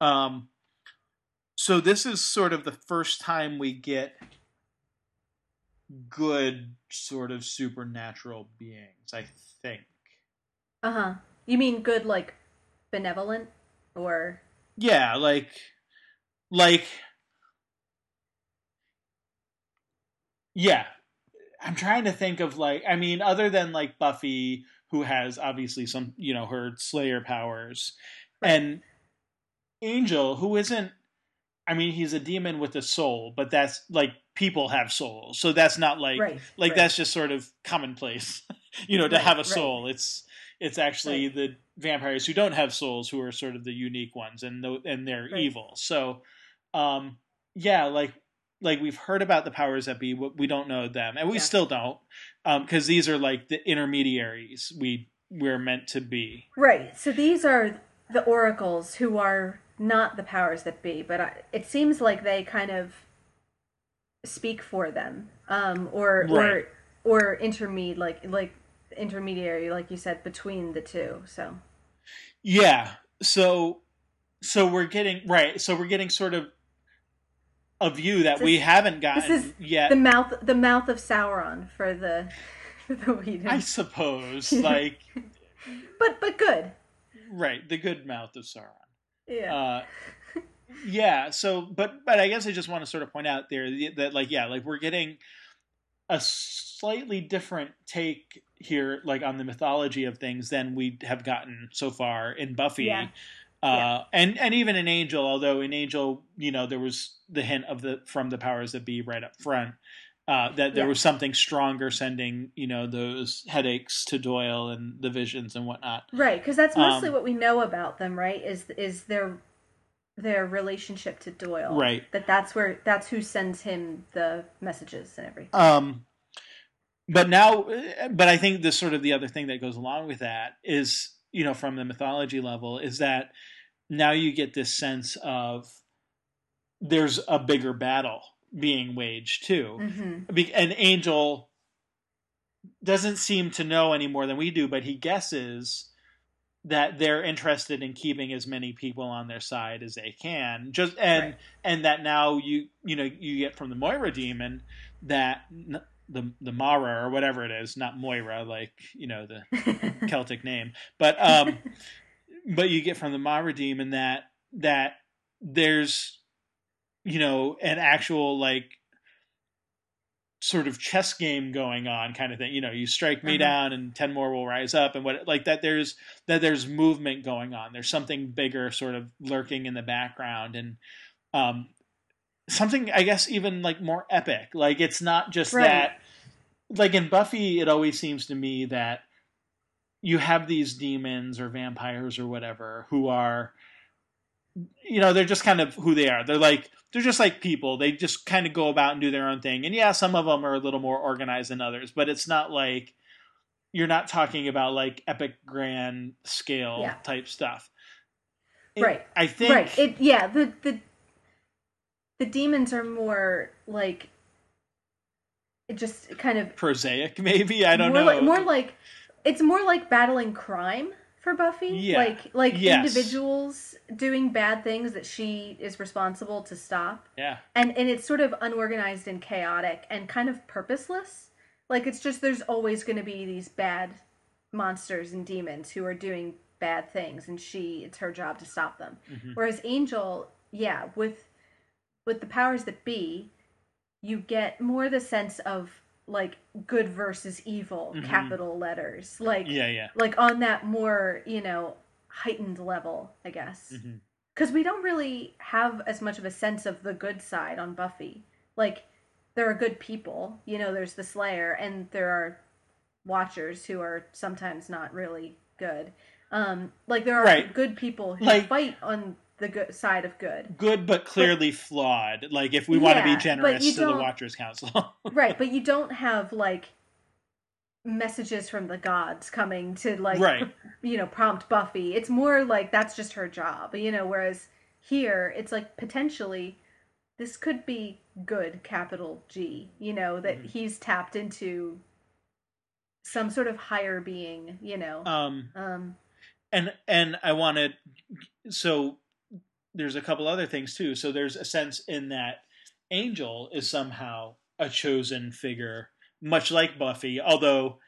Um so this is sort of the first time we get good sort of supernatural beings, I think. uh huh. You mean good, like benevolent, or Yeah, like like Yeah. I'm trying to think of like I mean other than like Buffy who has obviously some, you know, her slayer powers Right. and Angel who isn't I mean he's a demon with a soul, but that's like people have souls. So that's not like right? like right. that's just sort of commonplace you know to have a soul it's it's actually Right. the vampires who don't have souls who are sort of the unique ones and tho- and they're Right. evil so um yeah like like we've heard about the powers that be but we don't know them and we Yeah. still don't um because these are like the intermediaries we we're meant to be right. So these are the oracles who are not the powers that be, but I, it seems like they kind of speak for them, um, or Right. or or intermediate, like like intermediary, like you said, between the two. So yeah so so we're getting right so we're getting sort of a view that This- we haven't gotten is yet the mouth the mouth of Sauron for the for the Whedon. i suppose like but but good. right the good mouth of sauron Yeah. uh yeah so but but i guess i just want to sort of point out there that like yeah like we're getting a slightly different take here like on the mythology of things than we have gotten so far in buffy Yeah. Uh, yeah. and and even in angel, although in angel, you know, there was the hint of the from the powers that be right up front. Uh, that there yeah. was something stronger sending, you know, those headaches to Doyle and the visions and whatnot. Right, because that's mostly um, what we know about them, right? Is is their their relationship to Doyle, right? That that's where that's who sends him the messages and everything. Um, but now, but I think the sort of the other thing that goes along with that is, you know, from the mythology level, is that now you get this sense of there's a bigger battle being waged too. Mm-hmm. An angel doesn't seem to know any more than we do, but he guesses that they're interested in keeping as many people on their side as they can. Just and right. and that now you you know you get from the Moira demon that the the Mara or whatever it is, not Moira, like you know the Celtic name, but um, but you get from the Mara demon that that there's you know an actual like sort of chess game going on kind of thing. You know you strike me mm-hmm. down and 10 more will rise up and what like that there's that there's movement going on. There's something bigger sort of lurking in the background and um something i guess even like more epic. Like it's not just right. that like in buffy it always seems to me that you have these demons or vampires or whatever who are you know they're just kind of who they are. They're like they're just like people. They just kind of go about and do their own thing. And yeah some of them are a little more organized than others but it's not like you're not talking about like epic grand scale yeah. type stuff. It, right. I think right it, yeah the the the demons are more like just kind of prosaic maybe i don't more know like, more like it's more like battling crime for Buffy. Yeah. Like like yes. individuals doing bad things that she is responsible to stop. Yeah. And and it's sort of unorganized and chaotic and kind of purposeless. Like it's just there's always going to be these bad monsters and demons who are doing bad things and she it's her job to stop them. Mm-hmm. Whereas Angel, yeah, with with the powers that be, you get more the sense of like good versus evil mm-hmm. capital letters like yeah yeah like on that more you know heightened level i guess because mm-hmm. we don't really have as much of a sense of the good side on buffy like there are good people you know there's the slayer and there are watchers who are sometimes not really good um like there are right. good people who like, fight on the good side of good. Good, but clearly but, flawed. Like if we yeah, want to be generous to the Watchers Council, right? But you don't have like messages from the gods coming to like right. you know prompt Buffy. It's more like that's just her job, you know. Whereas here, it's like potentially this could be good, capital G. You know that mm-hmm. he's tapped into some sort of higher being. You know. Um. Um. And and I wanted so there's a couple other things too. So there's a sense in that Angel is somehow a chosen figure, much like Buffy, although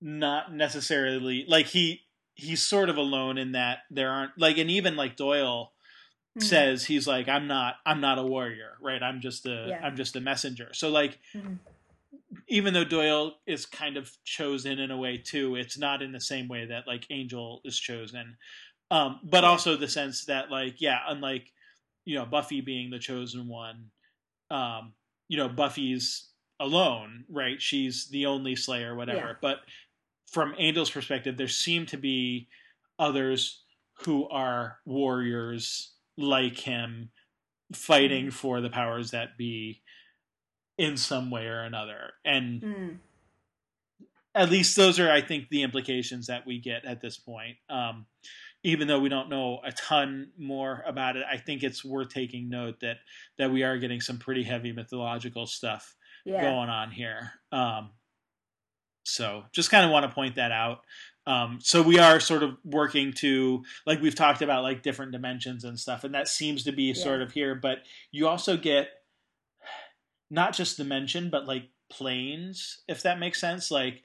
not necessarily like he he's sort of alone in that there aren't like and even like Doyle mm-hmm. says he's like I'm not I'm not a warrior, right? I'm just a am just a messenger. So like mm-hmm. even though Doyle is kind of chosen in a way too, it's not in the same way that like Angel is chosen. Um, but yeah. also the sense that like yeah, unlike you know Buffy being the chosen one, um, you know Buffy's alone, right? She's the only Slayer, whatever. Yeah. But from Angel's perspective, there seem to be others who are warriors like him, fighting mm. for the powers that be in some way or another, and. Mm. At least those are, I think, the implications that we get at this point. Um, even though we don't know a ton more about it, I think it's worth taking note that that we are getting some pretty heavy mythological stuff yeah. going on here. Um, so just kind of want to point that out. Um, so we are sort of working to like we've talked about like different dimensions and stuff, and that seems to be yeah. sort of here. But you also get not just dimension, but like planes, if that makes sense, like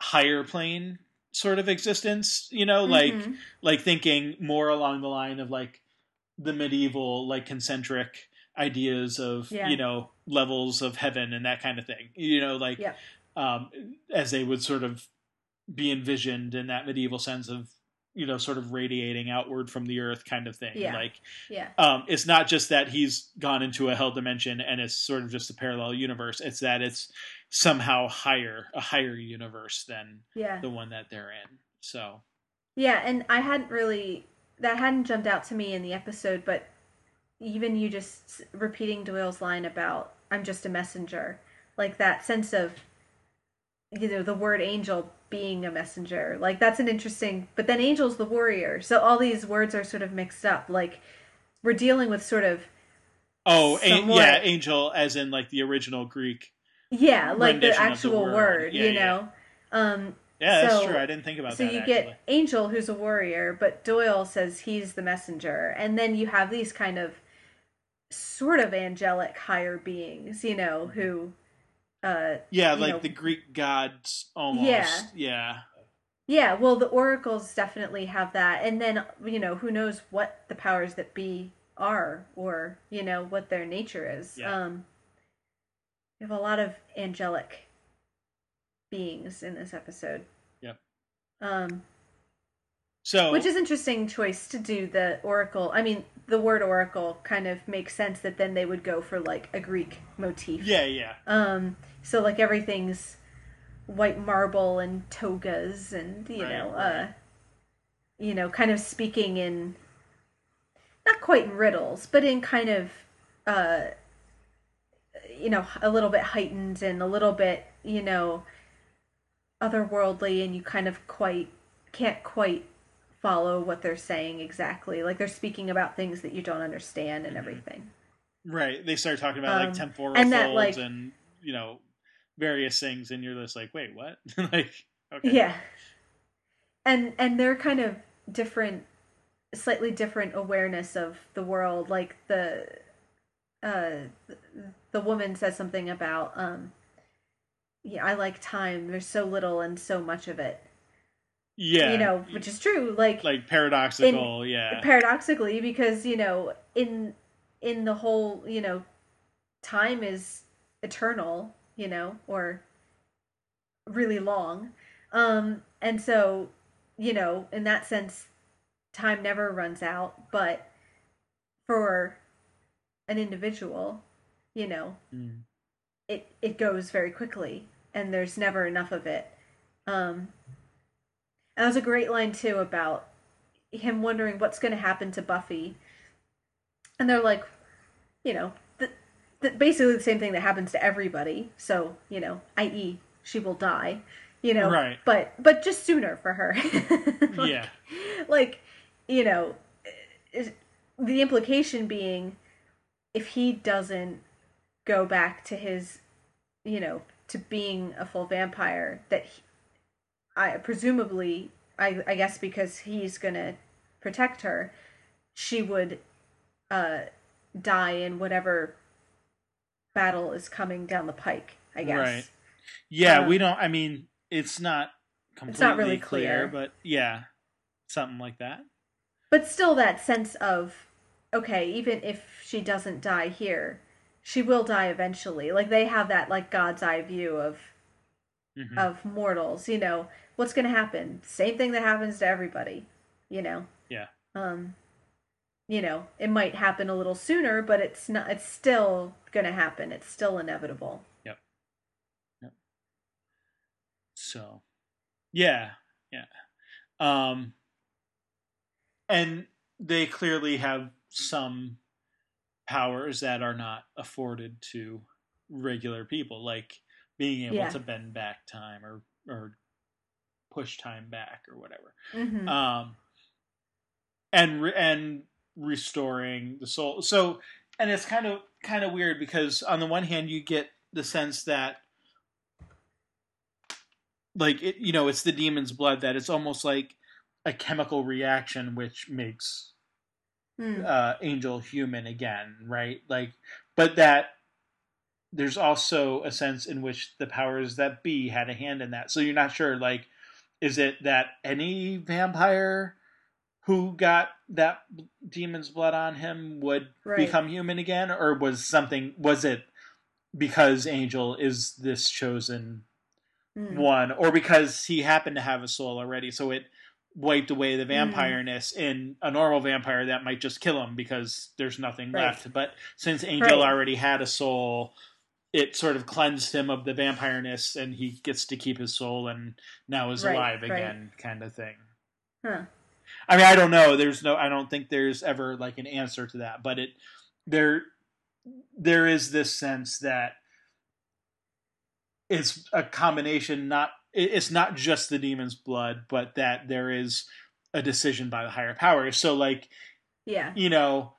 higher plane sort of existence you know like mm-hmm. like thinking more along the line of like the medieval like concentric ideas of yeah. you know levels of heaven and that kind of thing you know like yeah. um as they would sort of be envisioned in that medieval sense of you know sort of radiating outward from the earth kind of thing Yeah. like Yeah. um it's not just that he's gone into a hell dimension and it's sort of just a parallel universe it's that it's somehow higher a higher universe than Yeah. the one that they're in so Yeah, and I hadn't really that hadn't jumped out to me in the episode, but even you just repeating Doyle's line about I'm just a messenger, like that sense of you know the word angel being a messenger, like that's an interesting. But then angel's the warrior, so all these words are sort of mixed up. Like we're dealing with sort of oh a- yeah angel as in like the original greek yeah, like the of the actual word. word, Yeah, you yeah. know. Um, yeah that's So- true i didn't think about that. so you actually. get Angel, who's a warrior, but Doyle says he's the messenger, and then you have these kind of sort of angelic higher beings, you know, who, uh, yeah like know- the greek gods almost Yeah. yeah yeah, well, the oracles definitely have that, and then you know, who knows what the powers that be are, or you know, what their nature is. Yeah. Um, you have a lot of angelic beings in this episode. yeah Um, so Which is interesting choice to do the oracle. I mean, the word oracle kind of makes sense that then they would go for like a Greek motif. yeah yeah Um so like everything's white marble and togas and you Right, know, right. uh you know, kind of speaking in not quite in riddles, but in kind of uh you know, a little bit heightened and a little bit, you know, otherworldly and you kind of quite can't quite follow what they're saying exactly. Like they're speaking about things that you don't understand and Mhm. everything. Right. They start talking about Um, like temporal and that, like- and you know various things, and you're just like, wait, what? like, okay, Yeah. And and they're kind of different slightly different awareness of the world like the uh the woman says something about um yeah, I like time. There's so little and so much of it. yeah, You know, which is true. Like, like paradoxical, yeah, paradoxically because, you know, in in the whole, you know, time is eternal, you know, or really long. Um and so, you know, in that sense time never runs out, but for an individual, you know, Mm. it it goes very quickly and there's never enough of it. Um and that was a great line too about him wondering what's going to happen to Buffy. And they're like, you know, the, basically the same thing that happens to everybody. So, you know, i.e., she will die, you know. Right. But but just sooner for her. Like- Yeah. Like, you know, the implication being if he doesn't go back to his, you know, to being a full vampire, that he, I presumably, I, I guess because he's gonna protect her, she would uh, die in whatever battle is coming down the pike. I guess. Right. yeah. Um, we don't. I mean, it's not completely It's not really clear, clear. but yeah, something like that. But still, that sense of okay, even if she doesn't die here, she will die eventually. Like they have that like God's eye view of Mhm. of mortals. You know what's going to happen? Same thing that happens to everybody. You know. Yeah. Um. You know, it might happen a little sooner, but it's not. It's still going to happen. It's still inevitable. Yep. So, yeah, yeah. Um, and they clearly have some powers that are not afforded to regular people, like being able Yeah. to bend back time or or push time back or whatever. hmm Um, and and restoring the soul. So, and it's kind of kind of weird because on the one hand you get the sense that like it, you know it's the demon's blood that it's almost like a chemical reaction which makes Mm. uh, angel human again right like but that there's also a sense in which the powers that be had a hand in that so you're not sure like is it that any vampire who got that demon's blood on him would Right. become human again or was something was it because angel is this chosen Mm. one or because he happened to have a soul already so it wiped away the vampireness. In a normal vampire, that might just kill him because there's nothing Right. left. But since Angel Right. already had a soul, it sort of cleansed him of the vampireness, and he gets to keep his soul and now is alive again, kind of thing. Huh. I mean, I don't know. There's no. I don't think there's ever like an answer to that. But it there there is this sense that it's a combination. Not it's not just the demon's blood, but that there is a decision by the higher power. So like Yeah. you know.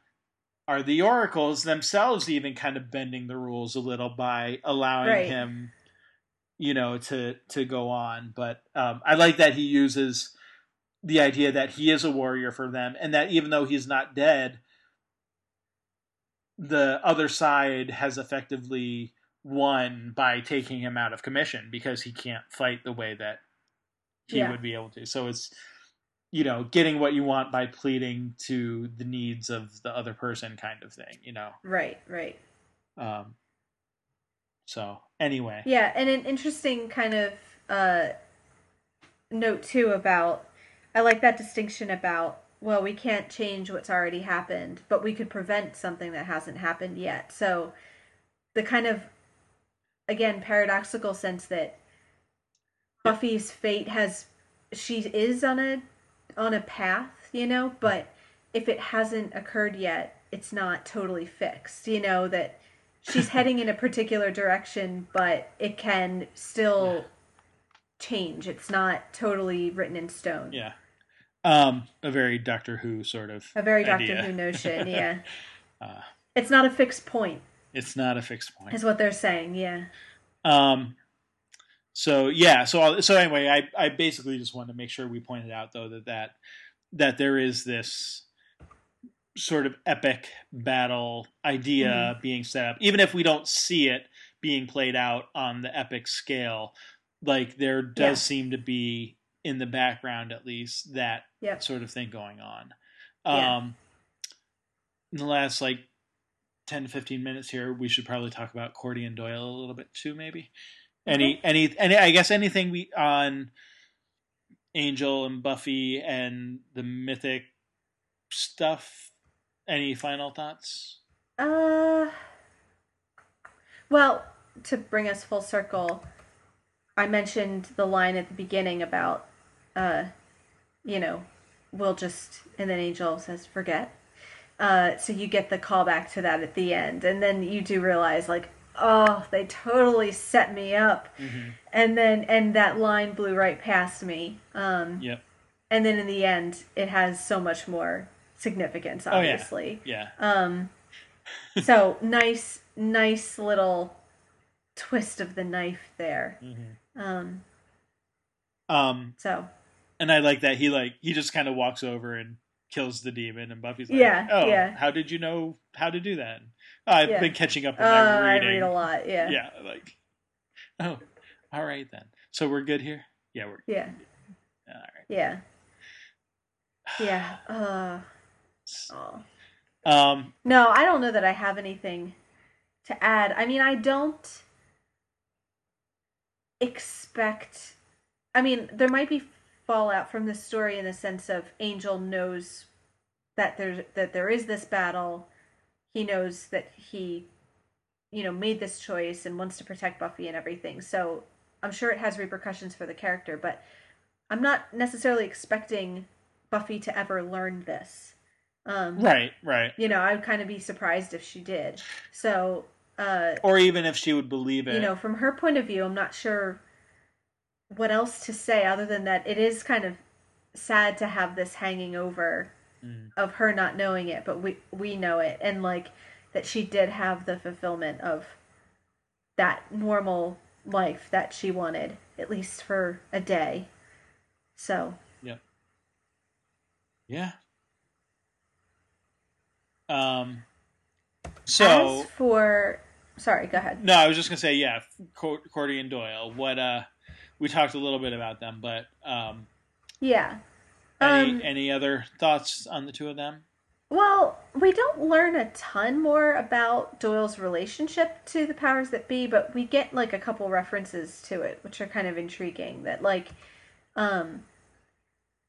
Are the oracles themselves even kind of bending the rules a little by allowing Right. him, you know, to to go on? But um, I like that he uses the idea that he is a warrior for them and that even though he's not dead the other side has effectively won by taking him out of commission because he can't fight the way that he Yeah. would be able to so it's you know getting what you want by pleading to the needs of the other person kind of thing you know Right. Right. um so anyway Yeah, and an interesting kind of uh, note too about I like that distinction about well, we can't change what's already happened, but we could prevent something that hasn't happened yet. So the kind of again paradoxical sense that Buffy's fate has she is on a on a path, you know, but if it hasn't occurred yet, it's not totally fixed. You know that she's heading in a particular direction, but it can still change. It's not totally written in stone. yeah um a very doctor who sort of A very Doctor idea. Who notion, yeah. uh, It's not a fixed point, it's not a fixed point is what they're saying, yeah. Um. So yeah. So so anyway, I I basically just wanted to make sure we pointed out though that that that there is this sort of epic battle idea being set up, even if we don't see it being played out on the epic scale. Like there does Yeah. seem to be in the background at least that Yep. sort of thing going on. Yeah. Um, in the last like 10 to 15 minutes here, we should probably talk about Cordy and Doyle a little bit too, maybe. Any, any, any, I guess anything we on Angel and Buffy and the mythic stuff. Any final thoughts? Uh, well, to bring us full circle, I mentioned the line at the beginning about, uh, you know, we'll just, and then Angel says, forget. Uh, so you get the callback to that at the end, and then you do realize, like, oh, they totally set me up, Mm-hmm. and then and that line blew right past me. Um, Yep. and then in the end, it has so much more significance, Oh, yeah. obviously. Yeah. Um, so nice, nice little twist of the knife there. Mm-hmm. Um, Um, so and I like that he like he just kind of walks over and kills the demon, and Buffy's like, Yeah, "Oh, yeah. how did you know how to do that?" "Oh, I've Yeah. been catching up uh, on my I reading. read a lot. Yeah, yeah, like, oh, all right then. So we're good here. Yeah, we're yeah, all right. yeah, yeah. Uh, oh. Um, No, I don't know that I have anything to add. I mean, I don't expect. I mean, there might be fallout from this story in the sense of Angel knows that there that there is this battle. He knows that he, you know, made this choice and wants to protect Buffy and everything. So I'm sure it has repercussions for the character, but I'm not necessarily expecting Buffy to ever learn this. Um, right, right. you know, I'd kind of be surprised if she did. So, uh, Or even if she would believe it. you know, from her point of view, I'm not sure what else to say other than that it is kind of sad to have this hanging over Mm. of her not knowing it, but we we know it, and like that she did have the fulfillment of that normal life that she wanted, at least for a day. So, Yeah. Yeah. Um. So as for sorry, go ahead. no, I was just gonna say yeah, Cordy and Doyle. What uh, we talked a little bit about them, but um, Yeah. any Um, any other thoughts on the two of them? Well, we don't learn a ton more about Doyle's relationship to the powers that be, but we get like a couple references to it, which are kind of intriguing. That like, um,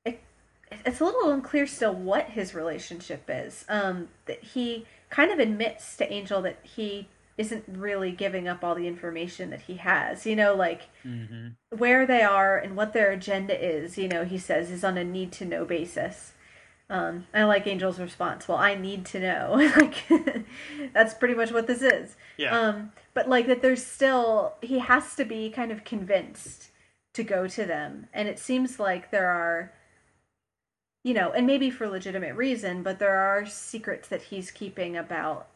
it it's a little unclear still what his relationship is. Um, that he kind of admits to Angel that he isn't really giving up all the information that he has. You know, like mm-hmm. where they are and what their agenda is. You know, he says is on a need to know basis. Um, I like Angel's response. Well, I need to know. like that's pretty much what this is. Yeah. Um, but like that, there's still he has to be kind of convinced to go to them, and it seems like there are, you know, and maybe for legitimate reason, but there are secrets that he's keeping about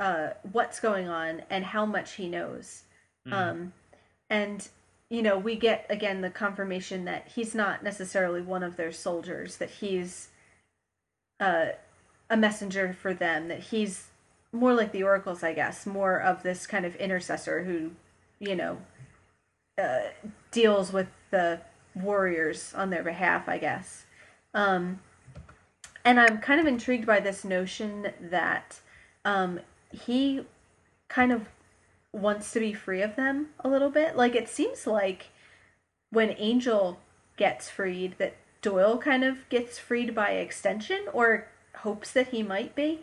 uh, what's going on and how much he knows. Mm. Um, and you know, we get again the confirmation that he's not necessarily one of their soldiers; that he's uh, a messenger for them. That he's more like the oracles, I guess, more of this kind of intercessor who, you know, uh, deals with the warriors on their behalf, I guess. Um, and I'm kind of intrigued by this notion that um, he kind of wants to be free of them a little bit. Like it seems like when Angel gets freed, that Doyle kind of gets freed by extension, or hopes that he might be.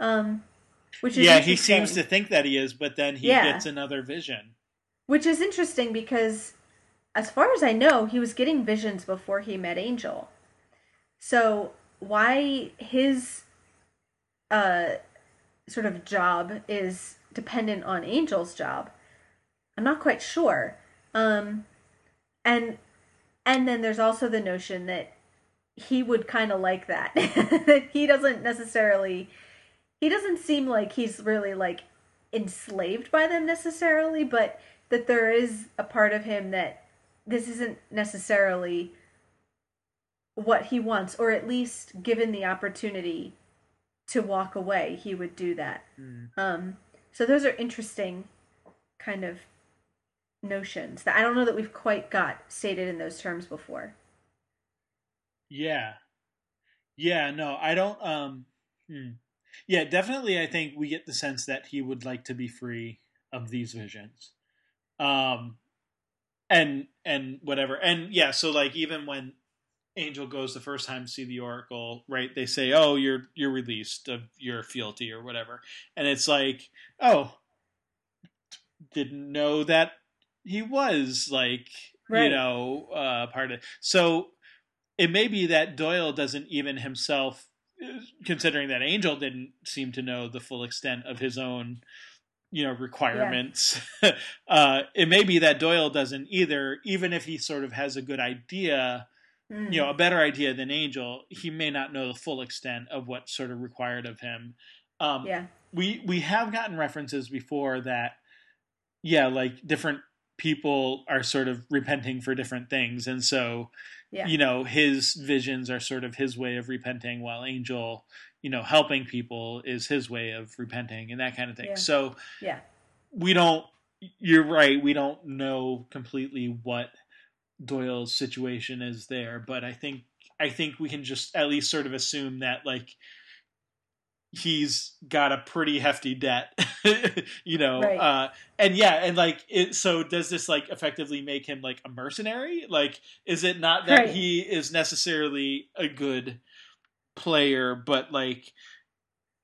Um, which is yeah, he seems to think that he is, but then he yeah. gets another vision. Which is interesting because, as far as I know, he was getting visions before he met Angel. So why his uh sort of job is dependent on Angel's job. I'm not quite sure. Um, and and then there's also the notion that he would kind of like that. that he doesn't necessarily he doesn't seem like he's really like enslaved by them necessarily, but that there is a part of him that this isn't necessarily what he wants or at least given the opportunity to walk away, he would do that. Mm. Um, so those are interesting kind of notions that I don't know that we've quite got stated in those terms before. Yeah. Yeah, no, I don't um hmm. Yeah, definitely I think we get the sense that he would like to be free of these visions. Um and and whatever. And yeah, so like even when Angel goes the first time to see the Oracle, right? They say, "Oh, you're you're released of your fealty or whatever," and it's like, "Oh, didn't know that he was like right. you know uh, part of." So it may be that Doyle doesn't even himself, considering that Angel didn't seem to know the full extent of his own you know requirements yeah. uh, it may be that doyle doesn't either even if he sort of has a good idea mm. you know, a better idea than Angel, he may not know the full extent of what's sort of required of him. Um, yeah. We we have gotten references before that, yeah, like different people are sort of repenting for different things, and so, yeah. you know, his visions are sort of his way of repenting, while Angel, you know, helping people is his way of repenting and that kind of thing. Yeah. So, yeah, we don't. You're right. We don't know completely what Doyle's situation is there, but I think I think we can just at least sort of assume that like he's got a pretty hefty debt, you know. Right. Uh, and yeah, and like it, so does this like effectively make him like a mercenary? Like is it not that right. he is necessarily a good player, but like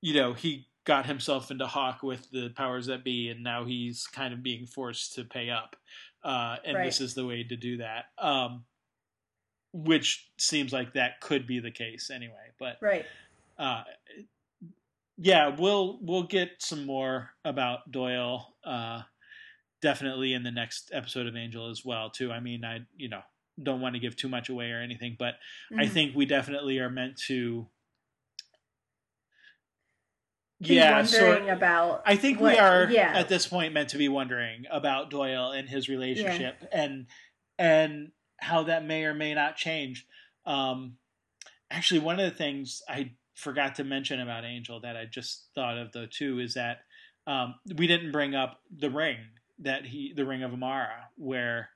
you know, he got himself into hawk with the powers that be and now he's kind of being forced to pay up uh, and right. this is the way to do that. Um, which seems like that could be the case anyway. But right, uh, yeah, we'll we'll get some more about Doyle. Uh, definitely in the next episode of Angel as well too. I mean, I you know don't want to give too much away or anything, but mm-hmm. I think we definitely are meant to yeah, wondering about. I think what, we are yeah. at this point meant to be wondering about Doyle and his relationship yeah. and and how that may or may not change. Um, actually, one of the things I forgot to mention about Angel that I just thought of though too is that um, we didn't bring up the ring that he, the ring of Amara, where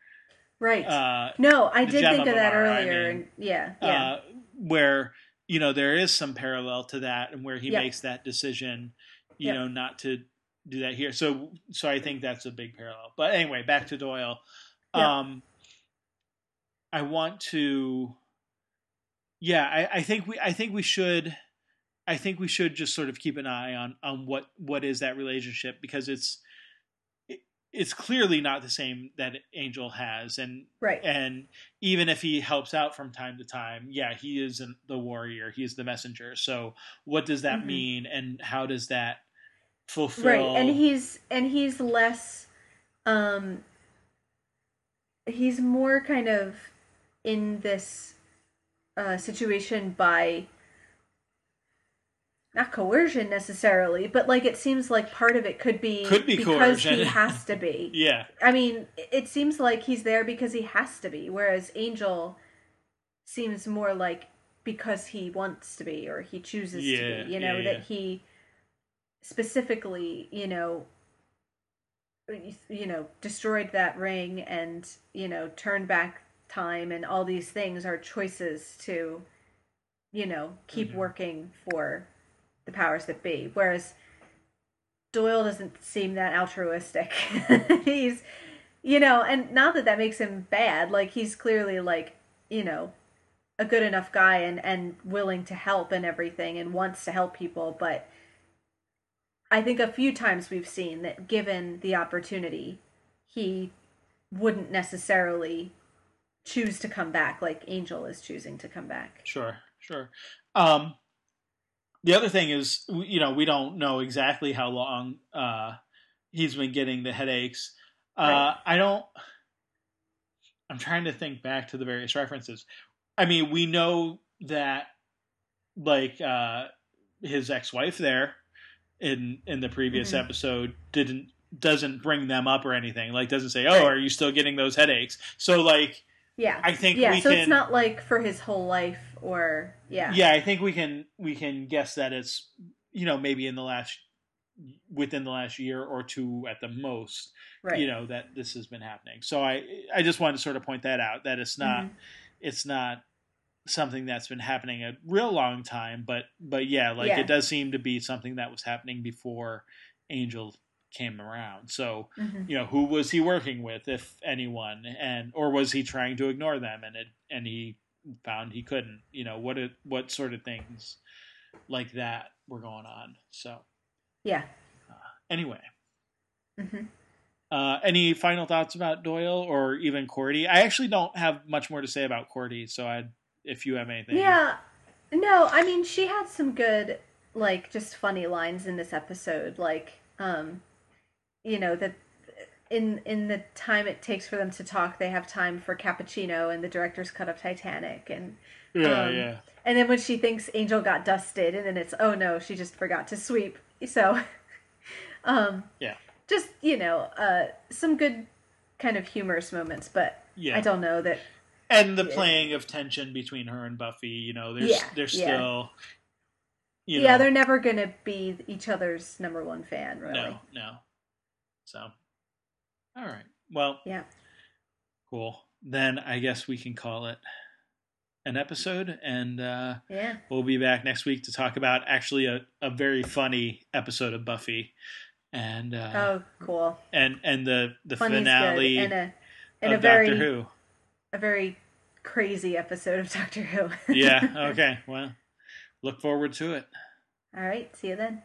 right. Uh, no, I did think of, that earlier. I mean, yeah, yeah. Uh, where you know there is some parallel to that and where he yep. makes that decision you yep. know not to do that here so so i think that's a big parallel but anyway back to doyle yep. um i want to yeah, I, I think we I think we should I think we should just sort of keep an eye on on what what is that relationship because it's it's clearly not the same that Angel has, and right. And even if he helps out from time to time, yeah, he isn't the warrior; he's the messenger. So, what does that mm-hmm. mean, and how does that fulfill? Right, and he's and he's less, um, he's more kind of in this uh, situation by not coercion necessarily, but like it seems like part of it could be could be because coercion. he has to be. yeah. I mean, it seems like he's there because he has to be, whereas Angel seems more like because he wants to be or he chooses yeah, to be. You know yeah, that he specifically, you know, you know, destroyed that ring and you know turned back time and all these things are choices to, you know, keep mm-hmm. working for the powers that be. Whereas Doyle doesn't seem that altruistic. he's, you know, and not that that makes him bad. Like he's clearly like, you know, a good enough guy and and willing to help and everything and wants to help people. But I think a few times we've seen that given the opportunity, he wouldn't necessarily choose to come back like Angel is choosing to come back. Sure, sure. Um, the other thing is, you know, we don't know exactly how long uh, he's been getting the headaches. Uh, right. I don't. I'm trying to think back to the various references. I mean, we know that, like, uh, his ex-wife there in in the previous mm-hmm. episode didn't doesn't bring them up or anything. Like, doesn't say, "Oh, right. are you still getting those headaches?" So, like, yeah, I think yeah. so can, it's not like for his whole life or yeah. Yeah, I think we can we can guess that it's you know maybe in the last within the last year or two at the most. Right. You know that this has been happening. So I I just wanted to sort of point that out that it's not mm-hmm. it's not something that's been happening a real long time, but but yeah, like yeah. it does seem to be something that was happening before Angel came around. So, mm-hmm. you know, who was he working with, if anyone, and or was he trying to ignore them, and it and he found he couldn't. You know, what it, what sort of things like that were going on. So, yeah. Uh, anyway. Mm-hmm. Uh, any final thoughts about Doyle or even Cordy? I actually don't have much more to say about Cordy, so I, if you have anything, yeah, no, I mean she had some good, like, just funny lines in this episode, like, um, you know that in in the time it takes for them to talk, they have time for cappuccino and the director's cut of Titanic, and yeah, um, yeah. And then when she thinks Angel got dusted, and then it's oh no, she just forgot to sweep. So, um, yeah, just you know, uh, some good kind of humorous moments, but yeah. I don't know that. And the yeah. playing of tension between her and Buffy, you know, there's yeah, there's still. You know, yeah, they're never gonna be each other's number one fan, really. No, no. So all right. Well, yeah. Cool. Then I guess we can call it an episode and uh, yeah. we'll be back next week to talk about actually a, a very funny episode of buffy. And uh, oh cool. and and the the Funny's finale and a and a very doctor who. a very crazy episode of doctor who. Yeah okay. Well look forward to it. All right. See you then